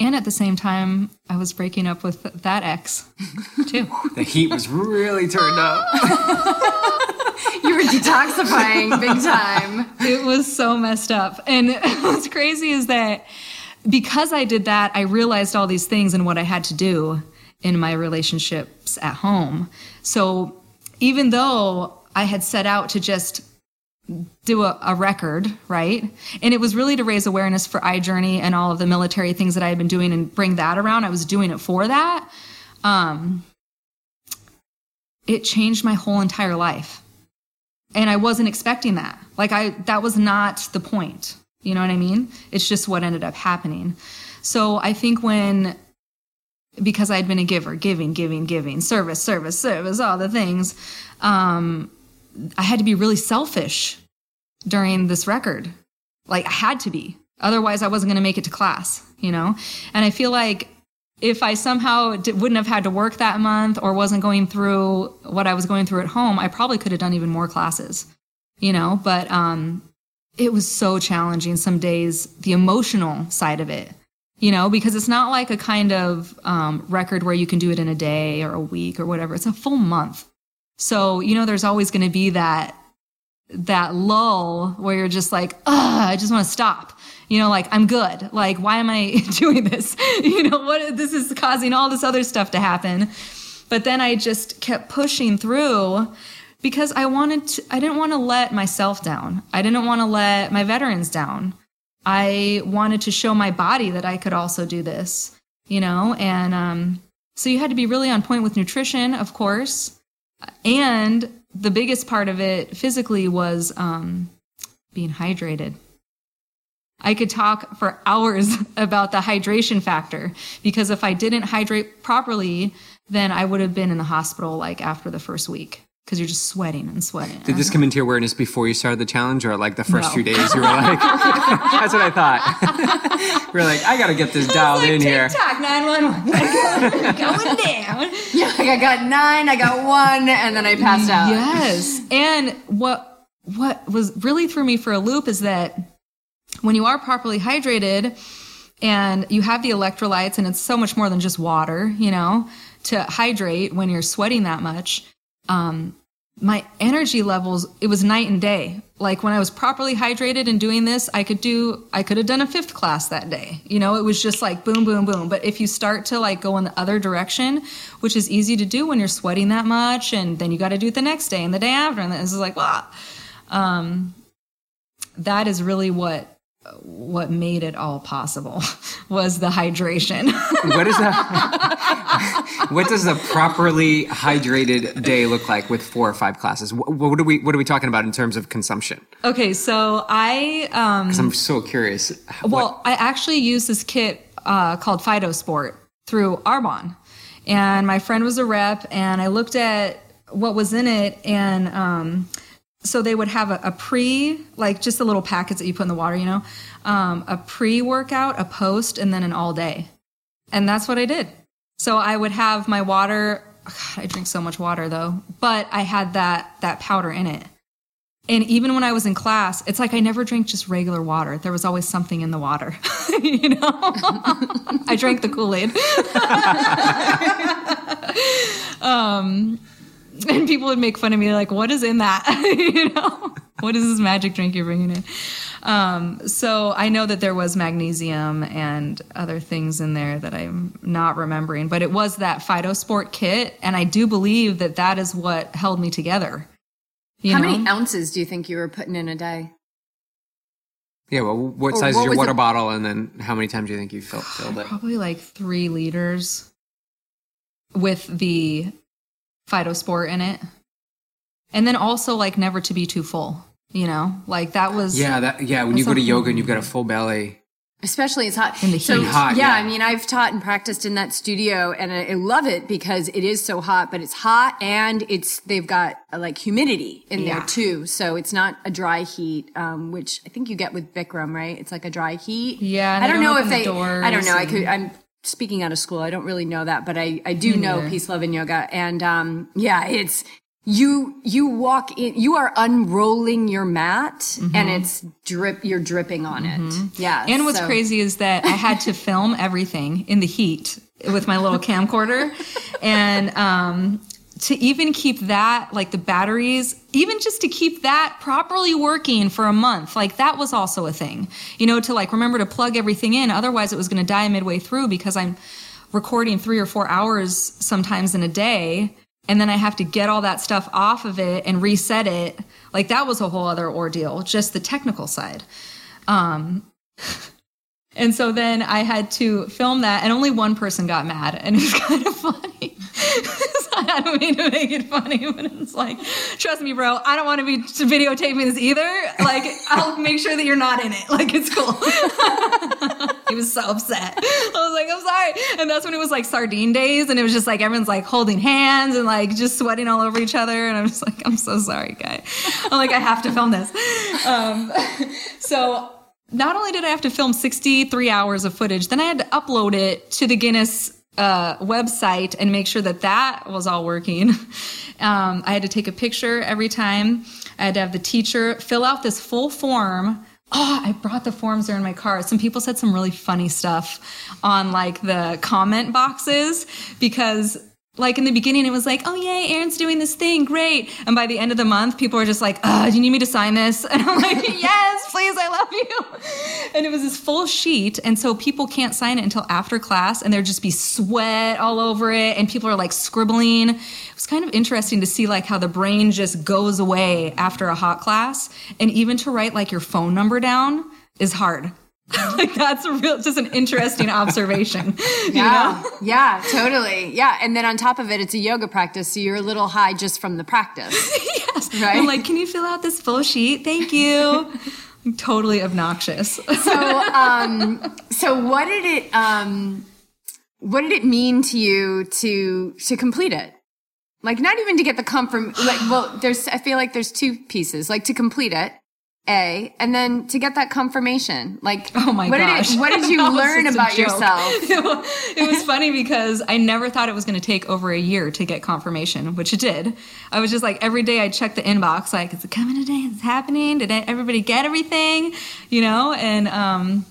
And at the same time, I was breaking up with that ex too. the heat was really turned up. you were detoxifying big time. It was so messed up. And what's crazy is that because I did that, I realized all these things and what I had to do in my relationships at home. So even though I had set out to just do a, a, record, right? And it was really to raise awareness for iJourney and all of the military things that I had been doing and bring that around. I was doing it for that. Um, it changed my whole entire life. And I wasn't expecting that. Like I, that was not the point. You know what I mean? It's just what ended up happening. So I think when, because I'd been a giver, giving, giving, giving, service, service, service, all the things, um, I had to be really selfish during this record. Like I had to be. Otherwise, I wasn't going to make it to class, you know? And I feel like if I somehow wouldn't have had to work that month or wasn't going through what I was going through at home, I probably could have done even more classes, you know? But um, it was so challenging some days, the emotional side of it, you know, because it's not like a kind of um, record where you can do it in a day or a week or whatever. It's a full month. So, you know, there's always going to be that, that lull where you're just like, I just want to stop. You know, like, I'm good. Like, why am I doing this? You know, what, this is causing all this other stuff to happen. But then I just kept pushing through because I wanted to, I didn't want to let myself down. I didn't want to let my veterans down. I wanted to show my body that I could also do this, you know, and, um, so you had to be really on point with nutrition, of course. And the biggest part of it physically was um, being hydrated. I could talk for hours about the hydration factor because if I didn't hydrate properly, then I would have been in the hospital like after the first week because you're just sweating and sweating. Did this come into your awareness before you started the challenge, or like the first no. few days you were like, "That's what I thought." we're like, "I got to get this dialed like, in here." TikTok nine one one going down. Yeah, like I got nine, I got one, and then I passed out. Yes, and what what was really threw me for a loop is that when you are properly hydrated and you have the electrolytes and it's so much more than just water, you know, to hydrate when you're sweating that much. Um, my energy levels, it was night and day. Like when I was properly hydrated and doing this, I could do, I could have done a fifth class that day. You know, it was just like boom, boom, boom. But if you start to like go in the other direction, which is easy to do when you're sweating that much, and then you got to do it the next day and the day after, and this is like, wow. Um, that is really what what made it all possible was the hydration. what is that? what does a properly hydrated day look like with four or five classes? What, what, are we What are we talking about in terms of consumption? Okay, so I um, I'm so curious. Well, I actually use this kit uh, called Phytosport through Arbonne, and my friend was a rep, and I looked at what was in it, and um, so they would have a, a, pre like just the little packets that you put in the water you know? Um, a pre workout a post and then an all day. And that's what i did. So i would have my water God, i drink so much water though but i had that that powder in it. And even when i was in class it's like i never drank just regular water. There was always something in the water you know? I drank the kool-aid. Um and people would make fun of me like what is in that you know what is this magic drink you're bringing in um, so i know that there was magnesium and other things in there that i'm not remembering but it was that phytosport kit and i do believe that that is what held me together how know? many ounces do you think you were putting in a day yeah, well, what size what is your water it? bottle, and then how many times do you think you filled, filled it? Probably like three liters with the phytosport in it. And then also like never to be too full, you know? Like that was Yeah, that yeah, when you go to yoga and you've got a full belly. Especially it's hot. In the heat. So, hot, yeah, yeah, I mean, I've taught and practiced in that studio and I, I love it because it is so hot, but it's hot and it's, they've got uh, like humidity in yeah. there too. So it's not a dry heat, um, which I think you get with Bikram, right? It's like a dry heat. Yeah. I don't, don't know if they, I don't know. And... I could, I'm speaking out of school, I don't really know that, but I, I do know peace, love, and yoga. And, um, yeah, it's, you, you walk in, you are unrolling your mat mm-hmm. and it's drip, you're dripping on mm-hmm. it. Yeah. And what's so. crazy is that I had to film everything in the heat with my little camcorder. and, um, to even keep that, like the batteries, even just to keep that properly working for a month, like that was also a thing, you know, to like remember to plug everything in. Otherwise, it was going to die midway through because I'm recording three or four hours sometimes in a day. And then I have to get all that stuff off of it and reset it. Like that was a whole other ordeal, just the technical side. Um, and so then I had to film that, and only one person got mad, and it was kind of funny. I don't mean to make it funny, but it's like, trust me, bro, I don't want to be videotaping this either. Like, I'll make sure that you're not in it. Like, it's cool. he was so upset. I was like, I'm sorry. And that's when it was like sardine days, and it was just like everyone's like holding hands and like just sweating all over each other. And I'm just like, I'm so sorry, guy. I'm like, I have to film this. Um, so not only did I have to film 63 hours of footage, then I had to upload it to the Guinness uh, website and make sure that that was all working. Um, I had to take a picture every time. I had to have the teacher fill out this full form. Oh, I brought the forms there in my car. Some people said some really funny stuff on like the comment boxes because like in the beginning, it was like, oh, yay, Erin's doing this thing. Great. And by the end of the month, people were just like, uh, do you need me to sign this? And I'm like, yes, please, I love you. And it was this full sheet. And so people can't sign it until after class and there'd just be sweat all over it. And people are like scribbling. It was kind of interesting to see like how the brain just goes away after a hot class. And even to write like your phone number down is hard. like that's a real just an interesting observation yeah. know? yeah totally. Yeah and then on top of it it's a yoga practice so you're a little high just from the practice. Yes. Right? I'm like can you fill out this full sheet? Thank you. Totally obnoxious. So um so what did it um what did it mean to you to to complete it? Like not even to get the comfort like well there's i feel like there's two pieces like to complete it A, and then to get that confirmation. Like, oh my what gosh, did it, what did you learn about yourself? it was funny because I never thought it was going to take over a year to get confirmation, which it did. I was just like every day I check the inbox, like, is it coming today? Is it happening? Did everybody get everything? You know, and um,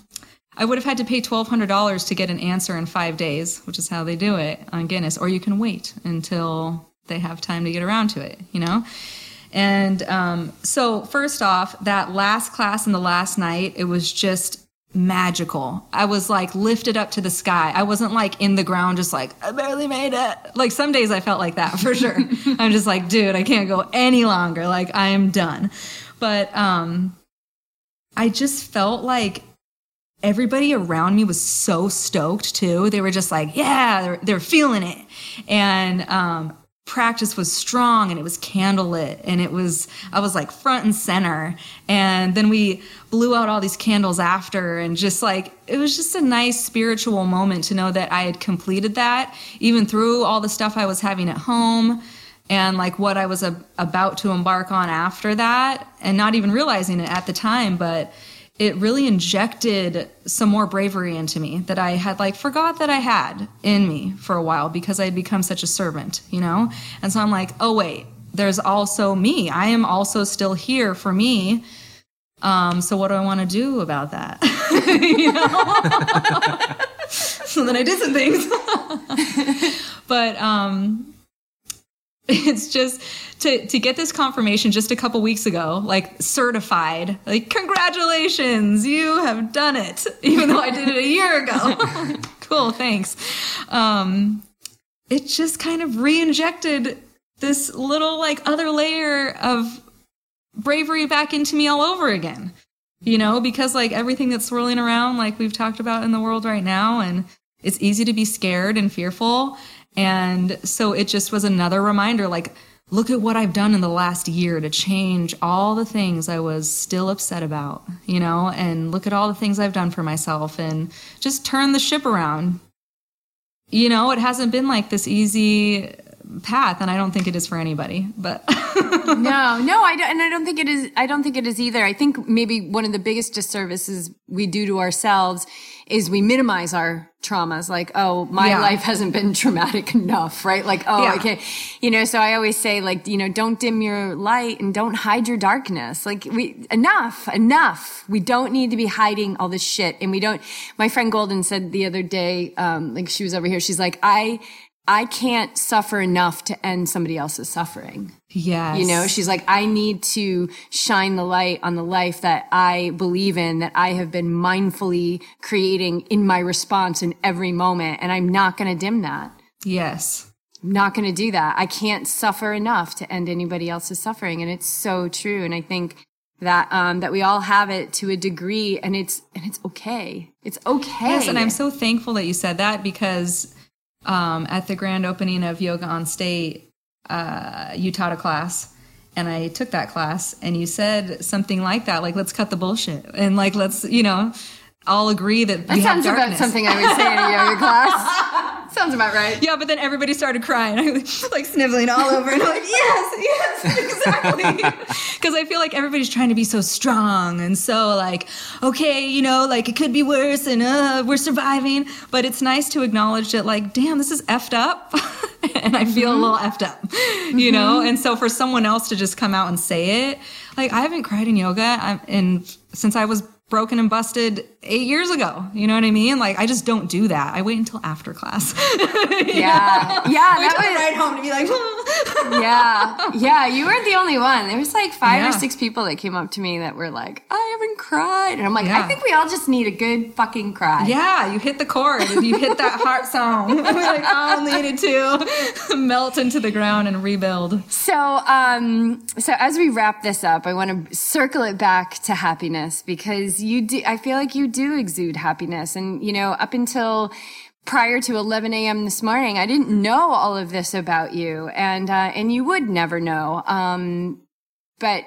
I would have had to pay twelve hundred dollars to get an answer in five days, which is how they do it on Guinness, or you can wait until they have time to get around to it. You know. And um, so, first off, that last class and the last night, it was just magical. I was like lifted up to the sky. I wasn't like in the ground, just like, I barely made it. Like some days I felt like that for sure. I'm just like, dude, I can't go any longer. Like I am done. But um, I just felt like everybody around me was so stoked too. They were just like, yeah, they're, they're feeling it. And um, practice was strong and it was candlelit and it was i was like front and center. And then we blew out all these candles after and just like it was just a nice spiritual moment to know that i had completed that even through all the stuff i was having at home and like what i was a- about to embark on after that. And not even realizing it at the time but it really injected some more bravery into me that I had like forgot that I had in me for a while because I had become such a servant, you know? And so I'm like, oh wait, there's also me. I am also still here for me. Um, so what do I want to do about that? you know? so then I did some things. but um it's just to to get this confirmation just a couple weeks ago like certified like congratulations you have done it even though i did it a year ago. Cool thanks. Um it just kind of re-injected this little like other layer of bravery back into me all over again you know because like everything that's swirling around like we've talked about in the world right now and it's easy to be scared and fearful and so it just was another reminder like, look at what I've done in the last year to change all the things I was still upset about, you know, and look at all the things I've done for myself and just turn the ship around. You know, it hasn't been like this easy path and I don't think it is for anybody, but No, no, I don't and I don't think it is I don't think it is either. I think maybe one of the biggest disservices we do to ourselves is we minimize our traumas like oh my yeah. life hasn't been traumatic enough right like oh yeah. i can't you know so i always say like you know don't dim your light and don't hide your darkness like we enough enough we don't need to be hiding all this shit and we don't my friend golden said the other day um like she was over here she's like i I can't suffer enough to end somebody else's suffering. Yes. You know, she's like, I need to shine the light on the life that I believe in, that I have been mindfully creating in my response in every moment. And I'm not going to dim that. Yes. I'm not going to do that. I can't suffer enough to end anybody else's suffering. And it's so true. And I think that um, that we all have it to a degree and it's and it's okay it's okay yes and i'm so thankful that you said that because um, at the grand opening of Yoga on State, uh, you taught a class. And I took that class, and you said something like that, like, let's cut the bullshit. And, like, let's, you know, all agree that that sounds about something I would say in a yoga class. sounds about right. Yeah, but then everybody started crying, like sniveling all over, and I'm like, yes, yes, exactly. Because I feel like everybody's trying to be so strong and so like, okay, you know, like it could be worse, and uh, we're surviving. But it's nice to acknowledge that, like, damn, this is effed up, and I feel mm-hmm. a little effed up, mm-hmm. you know. And so for someone else to just come out and say it, like, I haven't cried in yoga, and since I was broken and busted eight years ago. You know what I mean? Like I just don't do that. I wait until after class. yeah, yeah. That was right home to be like, yeah, yeah. You weren't the only one. There was like five yeah. or six people that came up to me that were like, I haven't cried, and I'm like, yeah. I think we all just need a good fucking cry. Yeah, you hit the chord. You hit that heart song. we like all needed to melt into the ground and rebuild. So, um, so as we wrap this up, I want to circle it back to happiness because you do. I feel like you do exude happiness. And, you know, up until prior to 11 a.m. this morning, I didn't know all of this about you. And, uh, and you would never know. Um, but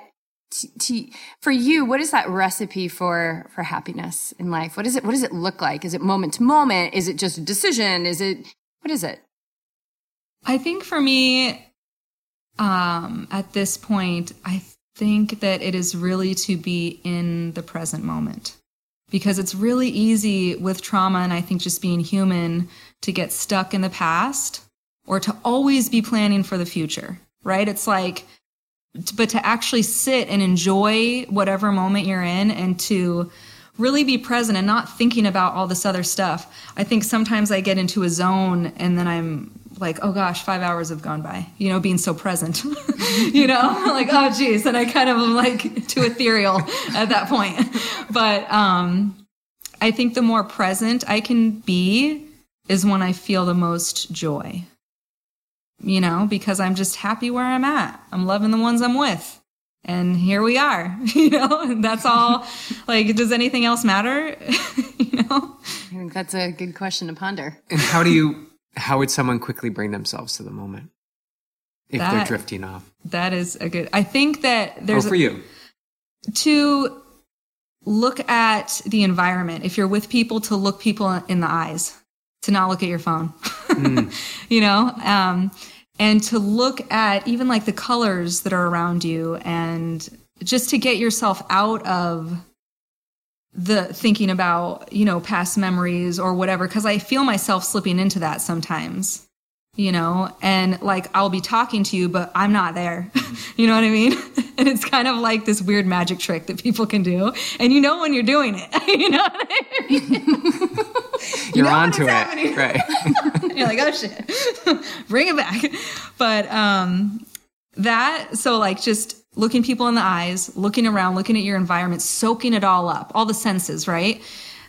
t- t- for you, what is that recipe for, for happiness in life? What is it? What does it look like? Is it moment to moment? Is it just a decision? Is it, what is it? I think for me, um, at this point, I think that it is really to be in the present moment because it's really easy with trauma and I think just being human to get stuck in the past or to always be planning for the future, right? It's like, but to actually sit and enjoy whatever moment you're in and to really be present and not thinking about all this other stuff. I think sometimes I get into a zone and then I'm like, oh gosh, five hours have gone by, you know, being so present, you know, like, oh geez. And I kind of am like too ethereal at that point. But, um, I think the more present I can be is when I feel the most joy, you know, because I'm just happy where I'm at. I'm loving the ones I'm with. And here we are, you know, and that's all. like, does anything else matter? you know? I think that's a good question to ponder. And how do you how would someone quickly bring themselves to the moment if that, they're drifting off? That is a good. I think that there's oh, for a, you to look at the environment. If you're with people, to look people in the eyes, to not look at your phone. Mm. you know, um, and to look at even like the colors that are around you, and just to get yourself out of the thinking about, you know, past memories or whatever, because I feel myself slipping into that sometimes, you know, and like I'll be talking to you, but I'm not there. you know what I mean? and it's kind of like this weird magic trick that people can do. And you know when you're doing it. you know what I mean? you're you know onto it. Right. you're like, oh shit. Bring it back. But um that so like just looking people in the eyes, looking around, looking at your environment, soaking it all up, all the senses, right?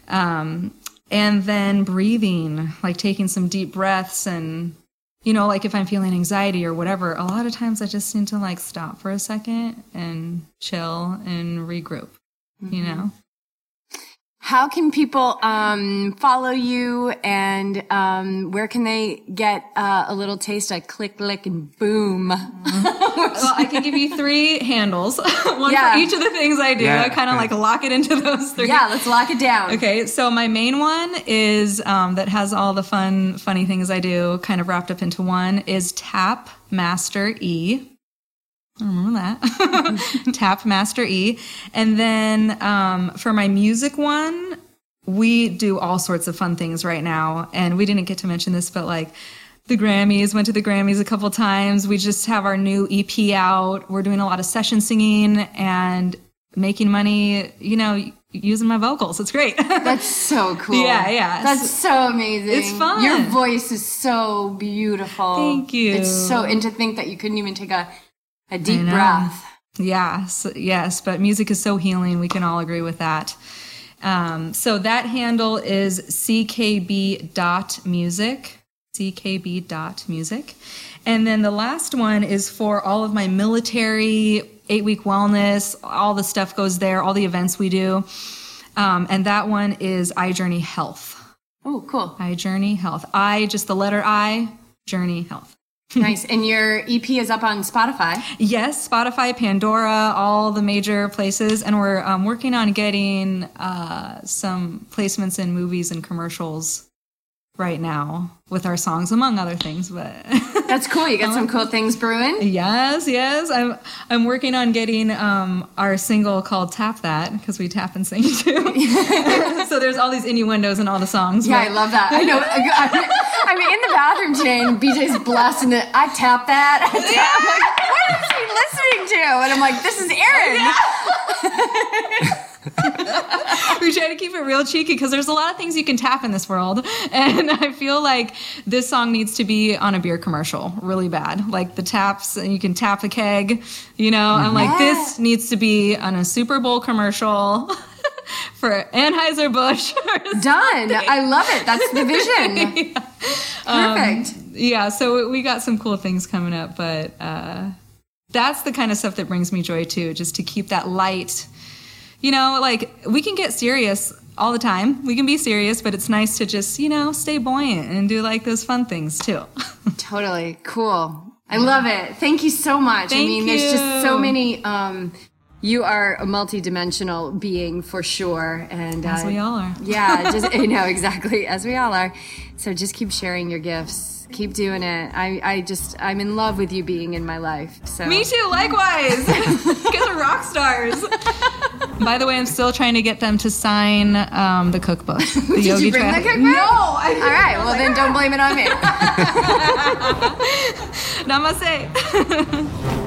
Um, and then breathing, like taking some deep breaths and you know, like if I'm feeling anxiety or whatever, a lot of times I just need to like stop for a second and chill and regroup, mm-hmm. you know? How can people um, follow you and um, where can they get uh, a little taste of click, lick, and boom? well, I can give you three handles, one yeah. for each of the things I do. Yeah. I kind of like lock it into those three. Yeah, let's lock it down. Okay, so my main one is um, that has all the fun, funny things I do kind of wrapped up into one is Tap Master E. I remember that. Tap Master E. And then um, for my music one, we do all sorts of fun things right now. And we didn't get to mention this, but like the Grammys, went to the Grammys a couple times. We just have our new EP out. We're doing a lot of session singing and making money, you know, using my vocals. It's great. That's so cool. Yeah, yeah. That's so amazing. It's fun. Your voice is so beautiful. Thank you. It's so, and to think that you couldn't even take a a deep breath. Yes, yes, but music is so healing. We can all agree with that. Um, so that handle is ckb.music, ckb.music. And then the last one is for all of my military, eight week wellness, all the stuff goes there, all the events we do. Um, and that one is iJourney Health. Oh, cool. iJourney Health. I, just the letter I, Journey Health nice. And your EP is up on Spotify? Yes, Spotify, Pandora, all the major places. And we're um, working on getting uh, some placements in movies and commercials right now with our songs, among other things. But that's cool. You got some cool things brewing. Yes, yes. I'm I'm working on getting um, our single called "Tap That" because we tap and sing too. so there's all these innuendos in all the songs. Yeah, but. I love that. I know. I mean, in the bathroom and BJ's blasting it. I tap that. I tap. Yeah. Like, what is he listening to? And I'm like, this is Erin. we try to keep it real cheeky because there's a lot of things you can tap in this world. And I feel like this song needs to be on a beer commercial really bad. Like the taps, and you can tap a keg, you know? I'm like, this needs to be on a Super Bowl commercial. for Anheuser-Busch. Done. I love it. That's the vision. yeah. Perfect. Um, yeah, so we got some cool things coming up, but uh, that's the kind of stuff that brings me joy too, just to keep that light you know, like we can get serious all the time. We can be serious, but it's nice to just, you know, stay buoyant and do like those fun things too. totally. Cool. I love it. Thank you so much. Thank I mean, you. there's just so many um, you are a multi-dimensional being for sure and As uh, we all are. yeah just you know exactly as we all are so just keep sharing your gifts keep doing it i i just i'm in love with you being in my life so Me too, likewise. are rock stars. By the way, I'm still trying to get them to sign um, the cookbook. The did Yogi you bring the cookbook? No, I all right well then don't blame it on me Namaste.